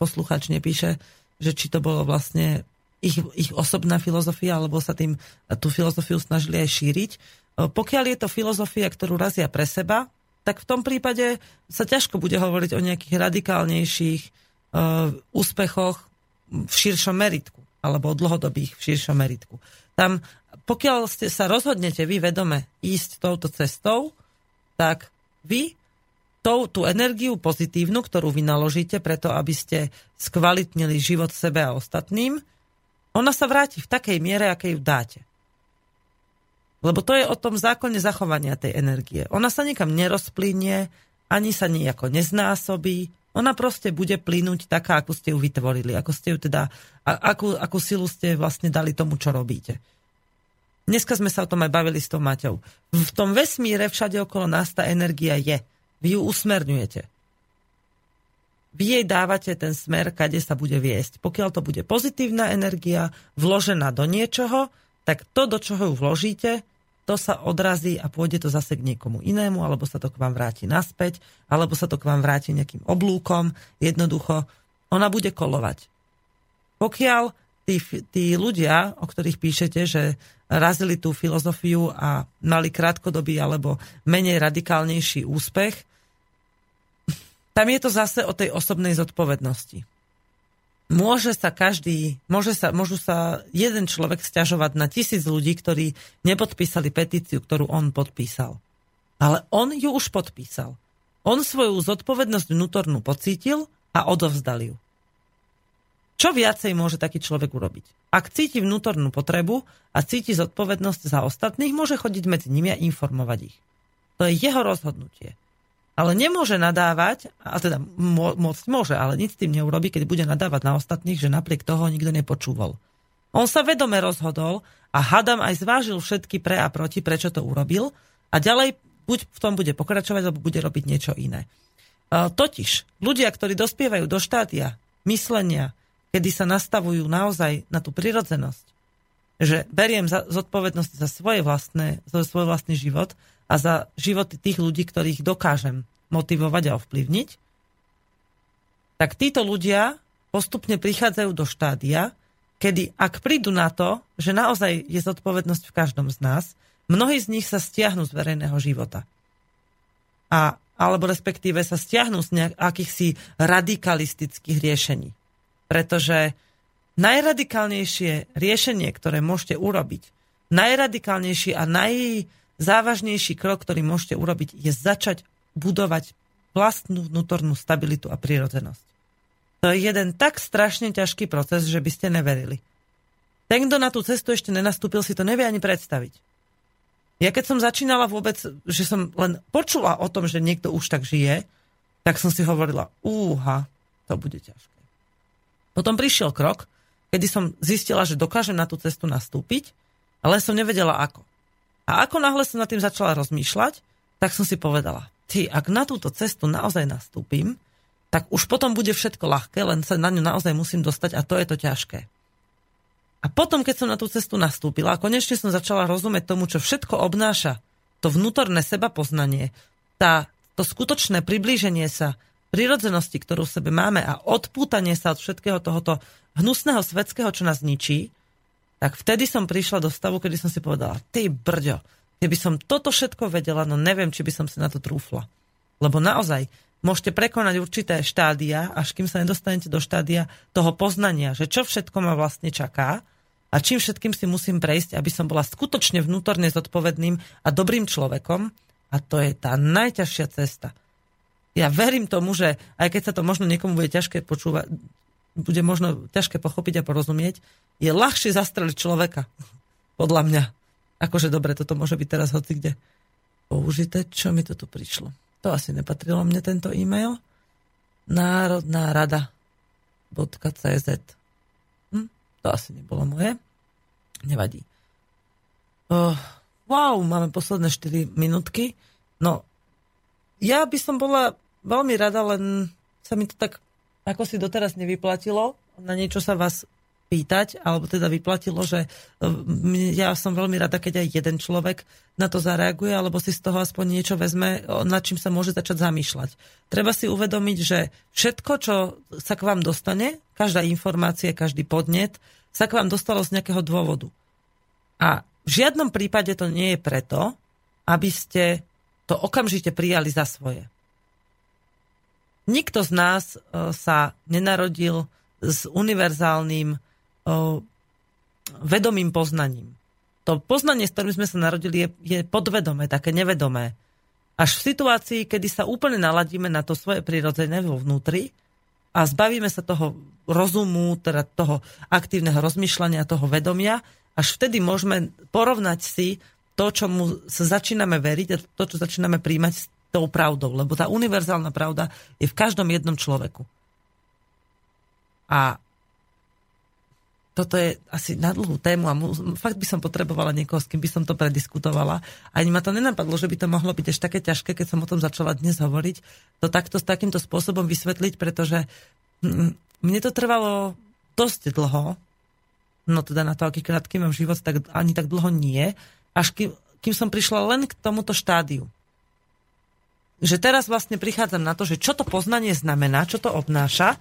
posluchač nepíše, že či to bolo vlastne ich, ich osobná filozofia, alebo sa tým tú filozofiu snažili aj šíriť. Pokiaľ je to filozofia, ktorú razia pre seba, tak v tom prípade sa ťažko bude hovoriť o nejakých radikálnejších uh, úspechoch v širšom meritku, alebo o dlhodobých v širšom meritku. Tam, pokiaľ ste sa rozhodnete vy vedome ísť touto cestou, tak vy tú, tú energiu pozitívnu, ktorú vy naložíte preto, aby ste skvalitnili život sebe a ostatným, ona sa vráti v takej miere, aké ju dáte. Lebo to je o tom zákone zachovania tej energie. Ona sa nikam nerozplynie, ani sa nejako neznásobí, ona proste bude plynúť taká, ako ste ju vytvorili, ako ste ju teda, akú, akú silu ste vlastne dali tomu, čo robíte. Dneska sme sa o tom aj bavili s tou Maťou. V tom vesmíre všade okolo nás tá energia je. Vy ju usmerňujete vy jej dávate ten smer, kade sa bude viesť. Pokiaľ to bude pozitívna energia vložená do niečoho, tak to, do čoho ju vložíte, to sa odrazí a pôjde to zase k niekomu inému, alebo sa to k vám vráti naspäť, alebo sa to k vám vráti nejakým oblúkom. Jednoducho, ona bude kolovať. Pokiaľ tí, tí ľudia, o ktorých píšete, že razili tú filozofiu a mali krátkodobý alebo menej radikálnejší úspech, tam je to zase o tej osobnej zodpovednosti. Môže sa každý, môže sa, môžu sa jeden človek stiažovať na tisíc ľudí, ktorí nepodpísali petíciu, ktorú on podpísal. Ale on ju už podpísal. On svoju zodpovednosť vnútornú pocítil a odovzdal ju. Čo viacej môže taký človek urobiť? Ak cíti vnútornú potrebu a cíti zodpovednosť za ostatných, môže chodiť medzi nimi a informovať ich. To je jeho rozhodnutie ale nemôže nadávať, a teda môcť môže, ale nič s tým neurobi, keď bude nadávať na ostatných, že napriek toho nikto nepočúval. On sa vedome rozhodol a hadam aj zvážil všetky pre a proti, prečo to urobil a ďalej buď v tom bude pokračovať, alebo bude robiť niečo iné. Totiž ľudia, ktorí dospievajú do štádia myslenia, kedy sa nastavujú naozaj na tú prirodzenosť, že beriem zodpovednosť za svoje vlastné, za svoj vlastný život a za životy tých ľudí, ktorých dokážem motivovať a ovplyvniť, tak títo ľudia postupne prichádzajú do štádia, kedy ak prídu na to, že naozaj je zodpovednosť v každom z nás, mnohí z nich sa stiahnu z verejného života. A, alebo respektíve sa stiahnu z nejakých radikalistických riešení. Pretože najradikálnejšie riešenie, ktoré môžete urobiť, najradikálnejšie a naj, závažnejší krok, ktorý môžete urobiť, je začať budovať vlastnú vnútornú stabilitu a prírodzenosť. To je jeden tak strašne ťažký proces, že by ste neverili. Ten, kto na tú cestu ešte nenastúpil, si to nevie ani predstaviť. Ja keď som začínala vôbec, že som len počula o tom, že niekto už tak žije, tak som si hovorila, úha, to bude ťažké. Potom prišiel krok, kedy som zistila, že dokážem na tú cestu nastúpiť, ale som nevedela ako. A ako náhle som nad tým začala rozmýšľať, tak som si povedala, ty, ak na túto cestu naozaj nastúpim, tak už potom bude všetko ľahké, len sa na ňu naozaj musím dostať a to je to ťažké. A potom, keď som na tú cestu nastúpila a konečne som začala rozumieť tomu, čo všetko obnáša to vnútorné seba poznanie, tá, to skutočné priblíženie sa prirodzenosti, ktorú v sebe máme a odpútanie sa od všetkého tohoto hnusného svetského, čo nás ničí, tak vtedy som prišla do stavu, kedy som si povedala, ty brďo, keby som toto všetko vedela, no neviem, či by som si na to trúfla. Lebo naozaj, môžete prekonať určité štádia, až kým sa nedostanete do štádia toho poznania, že čo všetko ma vlastne čaká a čím všetkým si musím prejsť, aby som bola skutočne vnútorne zodpovedným a dobrým človekom. A to je tá najťažšia cesta. Ja verím tomu, že aj keď sa to možno niekomu bude ťažké počúvať, bude možno ťažké pochopiť a porozumieť, je ľahšie zastreliť človeka. Podľa mňa. Akože dobre, toto môže byť teraz hoci kde použité. Čo mi to tu prišlo? To asi nepatrilo mne tento e-mail. Národná rada .cz hm? To asi nebolo moje. Nevadí. Uh, wow, máme posledné 4 minútky. No, ja by som bola veľmi rada, len sa mi to tak ako si doteraz nevyplatilo. Na niečo sa vás pýtať, alebo teda vyplatilo, že e, ja som veľmi rada, keď aj jeden človek na to zareaguje, alebo si z toho aspoň niečo vezme, nad čím sa môže začať zamýšľať. Treba si uvedomiť, že všetko, čo sa k vám dostane, každá informácia, každý podnet, sa k vám dostalo z nejakého dôvodu. A v žiadnom prípade to nie je preto, aby ste to okamžite prijali za svoje. Nikto z nás e, sa nenarodil s univerzálnym vedomým poznaním. To poznanie, s ktorým sme sa narodili, je, podvedomé, také nevedomé. Až v situácii, kedy sa úplne naladíme na to svoje prirodzené vo vnútri a zbavíme sa toho rozumu, teda toho aktívneho rozmýšľania, toho vedomia, až vtedy môžeme porovnať si to, čomu sa začíname veriť a to, čo začíname príjmať tou pravdou. Lebo tá univerzálna pravda je v každom jednom človeku. A toto je asi na dlhú tému a fakt by som potrebovala niekoho, s kým by som to prediskutovala. Ani ma to nenapadlo, že by to mohlo byť ešte také ťažké, keď som o tom začala dnes hovoriť, to takto s takýmto spôsobom vysvetliť, pretože mne to trvalo dosť dlho, no teda na to, aký krátky mám život, tak ani tak dlho nie, až kým, kým som prišla len k tomuto štádiu. Že teraz vlastne prichádzam na to, že čo to poznanie znamená, čo to obnáša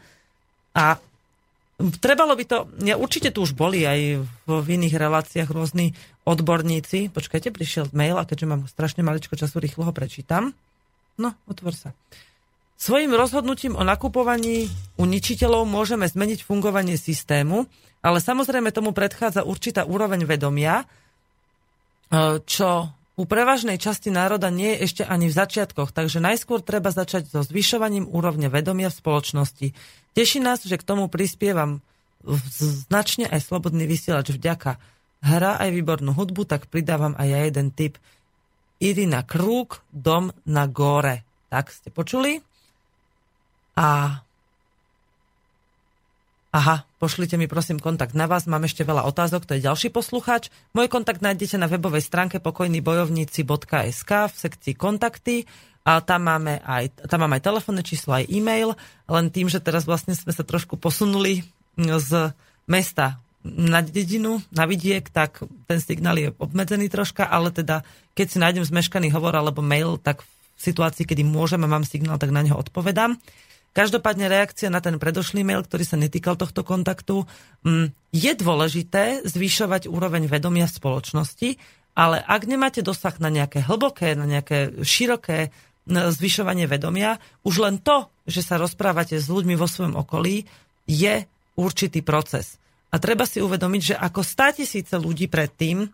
a Trebalo by to, ja, určite tu už boli aj v, v iných reláciách rôzni odborníci. Počkajte, prišiel mail a keďže mám strašne maličko času, rýchlo ho prečítam. No, otvor sa. Svojim rozhodnutím o nakupovaní u ničiteľov môžeme zmeniť fungovanie systému, ale samozrejme tomu predchádza určitá úroveň vedomia, e, čo u prevažnej časti národa nie je ešte ani v začiatkoch, takže najskôr treba začať so zvyšovaním úrovne vedomia v spoločnosti. Teší nás, že k tomu prispievam značne aj slobodný vysielač vďaka. Hra aj výbornú hudbu, tak pridávam aj ja jeden tip. Irina Krúk, Dom na góre. Tak ste počuli? A Aha, pošlite mi prosím kontakt na vás, mám ešte veľa otázok, to je ďalší posluchač. Môj kontakt nájdete na webovej stránke pokojnýbojovníci.sk v sekcii kontakty a tam máme aj, tam máme aj telefónne číslo, aj e-mail, len tým, že teraz vlastne sme sa trošku posunuli z mesta na dedinu, na vidiek, tak ten signál je obmedzený troška, ale teda keď si nájdem zmeškaný hovor alebo mail, tak v situácii, kedy môžeme, mám signál, tak na neho odpovedám. Každopádne reakcia na ten predošlý mail, ktorý sa netýkal tohto kontaktu, mm, je dôležité zvyšovať úroveň vedomia spoločnosti, ale ak nemáte dosah na nejaké hlboké, na nejaké široké zvyšovanie vedomia. Už len to, že sa rozprávate s ľuďmi vo svojom okolí, je určitý proces. A treba si uvedomiť, že ako tisíce ľudí predtým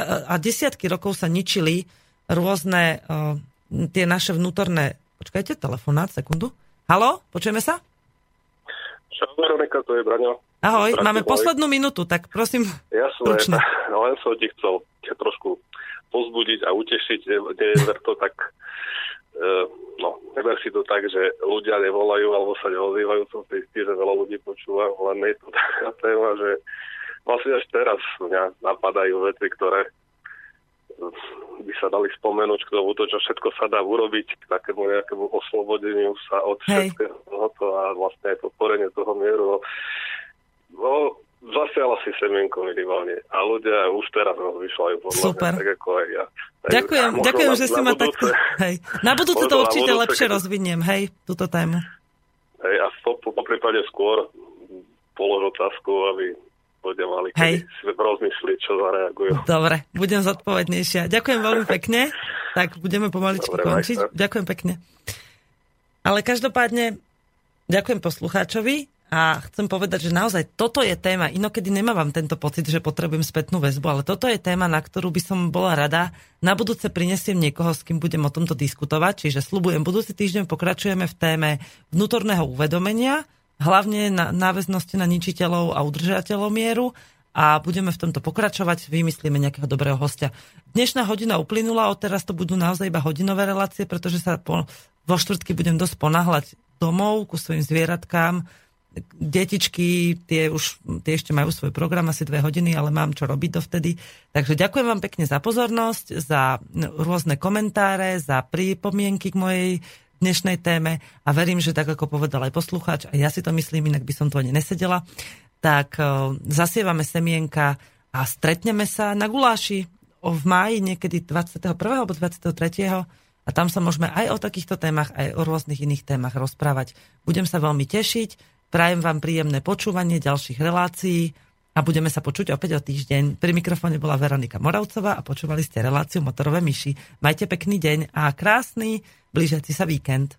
a desiatky rokov sa ničili rôzne uh, tie naše vnútorné... Počkajte, telefonát, sekundu. Halo, počujeme sa? Čau, Veronika, to je Braňo. Ahoj, máme poslednú minútu, tak prosím, Jasné, len som ti chcel trošku pozbudiť a utešiť, never to tak E, no, neber si to tak, že ľudia nevolajú alebo sa neozývajú, som si istý, že veľa ľudí počúva, len je to taká téma, že vlastne až teraz mňa napadajú veci, ktoré by sa dali spomenúť k tomu, to, čo všetko sa dá urobiť k takému nejakému oslobodeniu sa od Hej. všetkého tohoto a vlastne aj podporenie toho mieru. No, zasiala si semienko minimálne. A ľudia už teraz rozmýšľajú podľa Super. mňa, tak ako aj ja. Tak ďakujem, ďakujem, na, že si ma takto... Hej. Na budúce to určite budúce, lepšie keď... rozviniem, hej, túto tému. Hej, a po, po, po prípade skôr polož otázku, aby ľudia mali hej. rozmyslieť, čo zareagujú. Dobre, budem zodpovednejšia. Ďakujem veľmi pekne. Tak budeme pomaličky Dobre, končiť. Majte. Ďakujem pekne. Ale každopádne ďakujem poslucháčovi A chcem povedať, že naozaj toto je téma. Inokedy nemávam tento pocit, že potrebujem spätnú väzbu, ale toto je téma, na ktorú by som bola rada. Na budúce prinesiem niekoho, s kým budem o tomto diskutovať. Čiže slubujem, budúci týždeň pokračujeme v téme vnútorného uvedomenia, hlavne na náväznosti na ničiteľov a udržateľov mieru a budeme v tomto pokračovať, vymyslíme nejakého dobrého hostia. Dnešná hodina uplynula, od teraz to budú naozaj iba hodinové relácie, pretože sa po, vo štvrtky budem dosť ponáhľať domov ku svojim zvieratkám, detičky, tie už tie ešte majú svoj program asi dve hodiny, ale mám čo robiť dovtedy. Takže ďakujem vám pekne za pozornosť, za rôzne komentáre, za pripomienky k mojej dnešnej téme a verím, že tak ako povedal aj poslucháč, a ja si to myslím, inak by som tu ani nesedela, tak uh, zasievame semienka a stretneme sa na guláši v máji niekedy 21. alebo 23. A tam sa môžeme aj o takýchto témach, aj o rôznych iných témach rozprávať. Budem sa veľmi tešiť. Prajem vám príjemné počúvanie ďalších relácií a budeme sa počuť opäť o týždeň. Pri mikrofóne bola Veronika Moravcová a počúvali ste reláciu Motorové myši. Majte pekný deň a krásny Blížiaci sa víkend.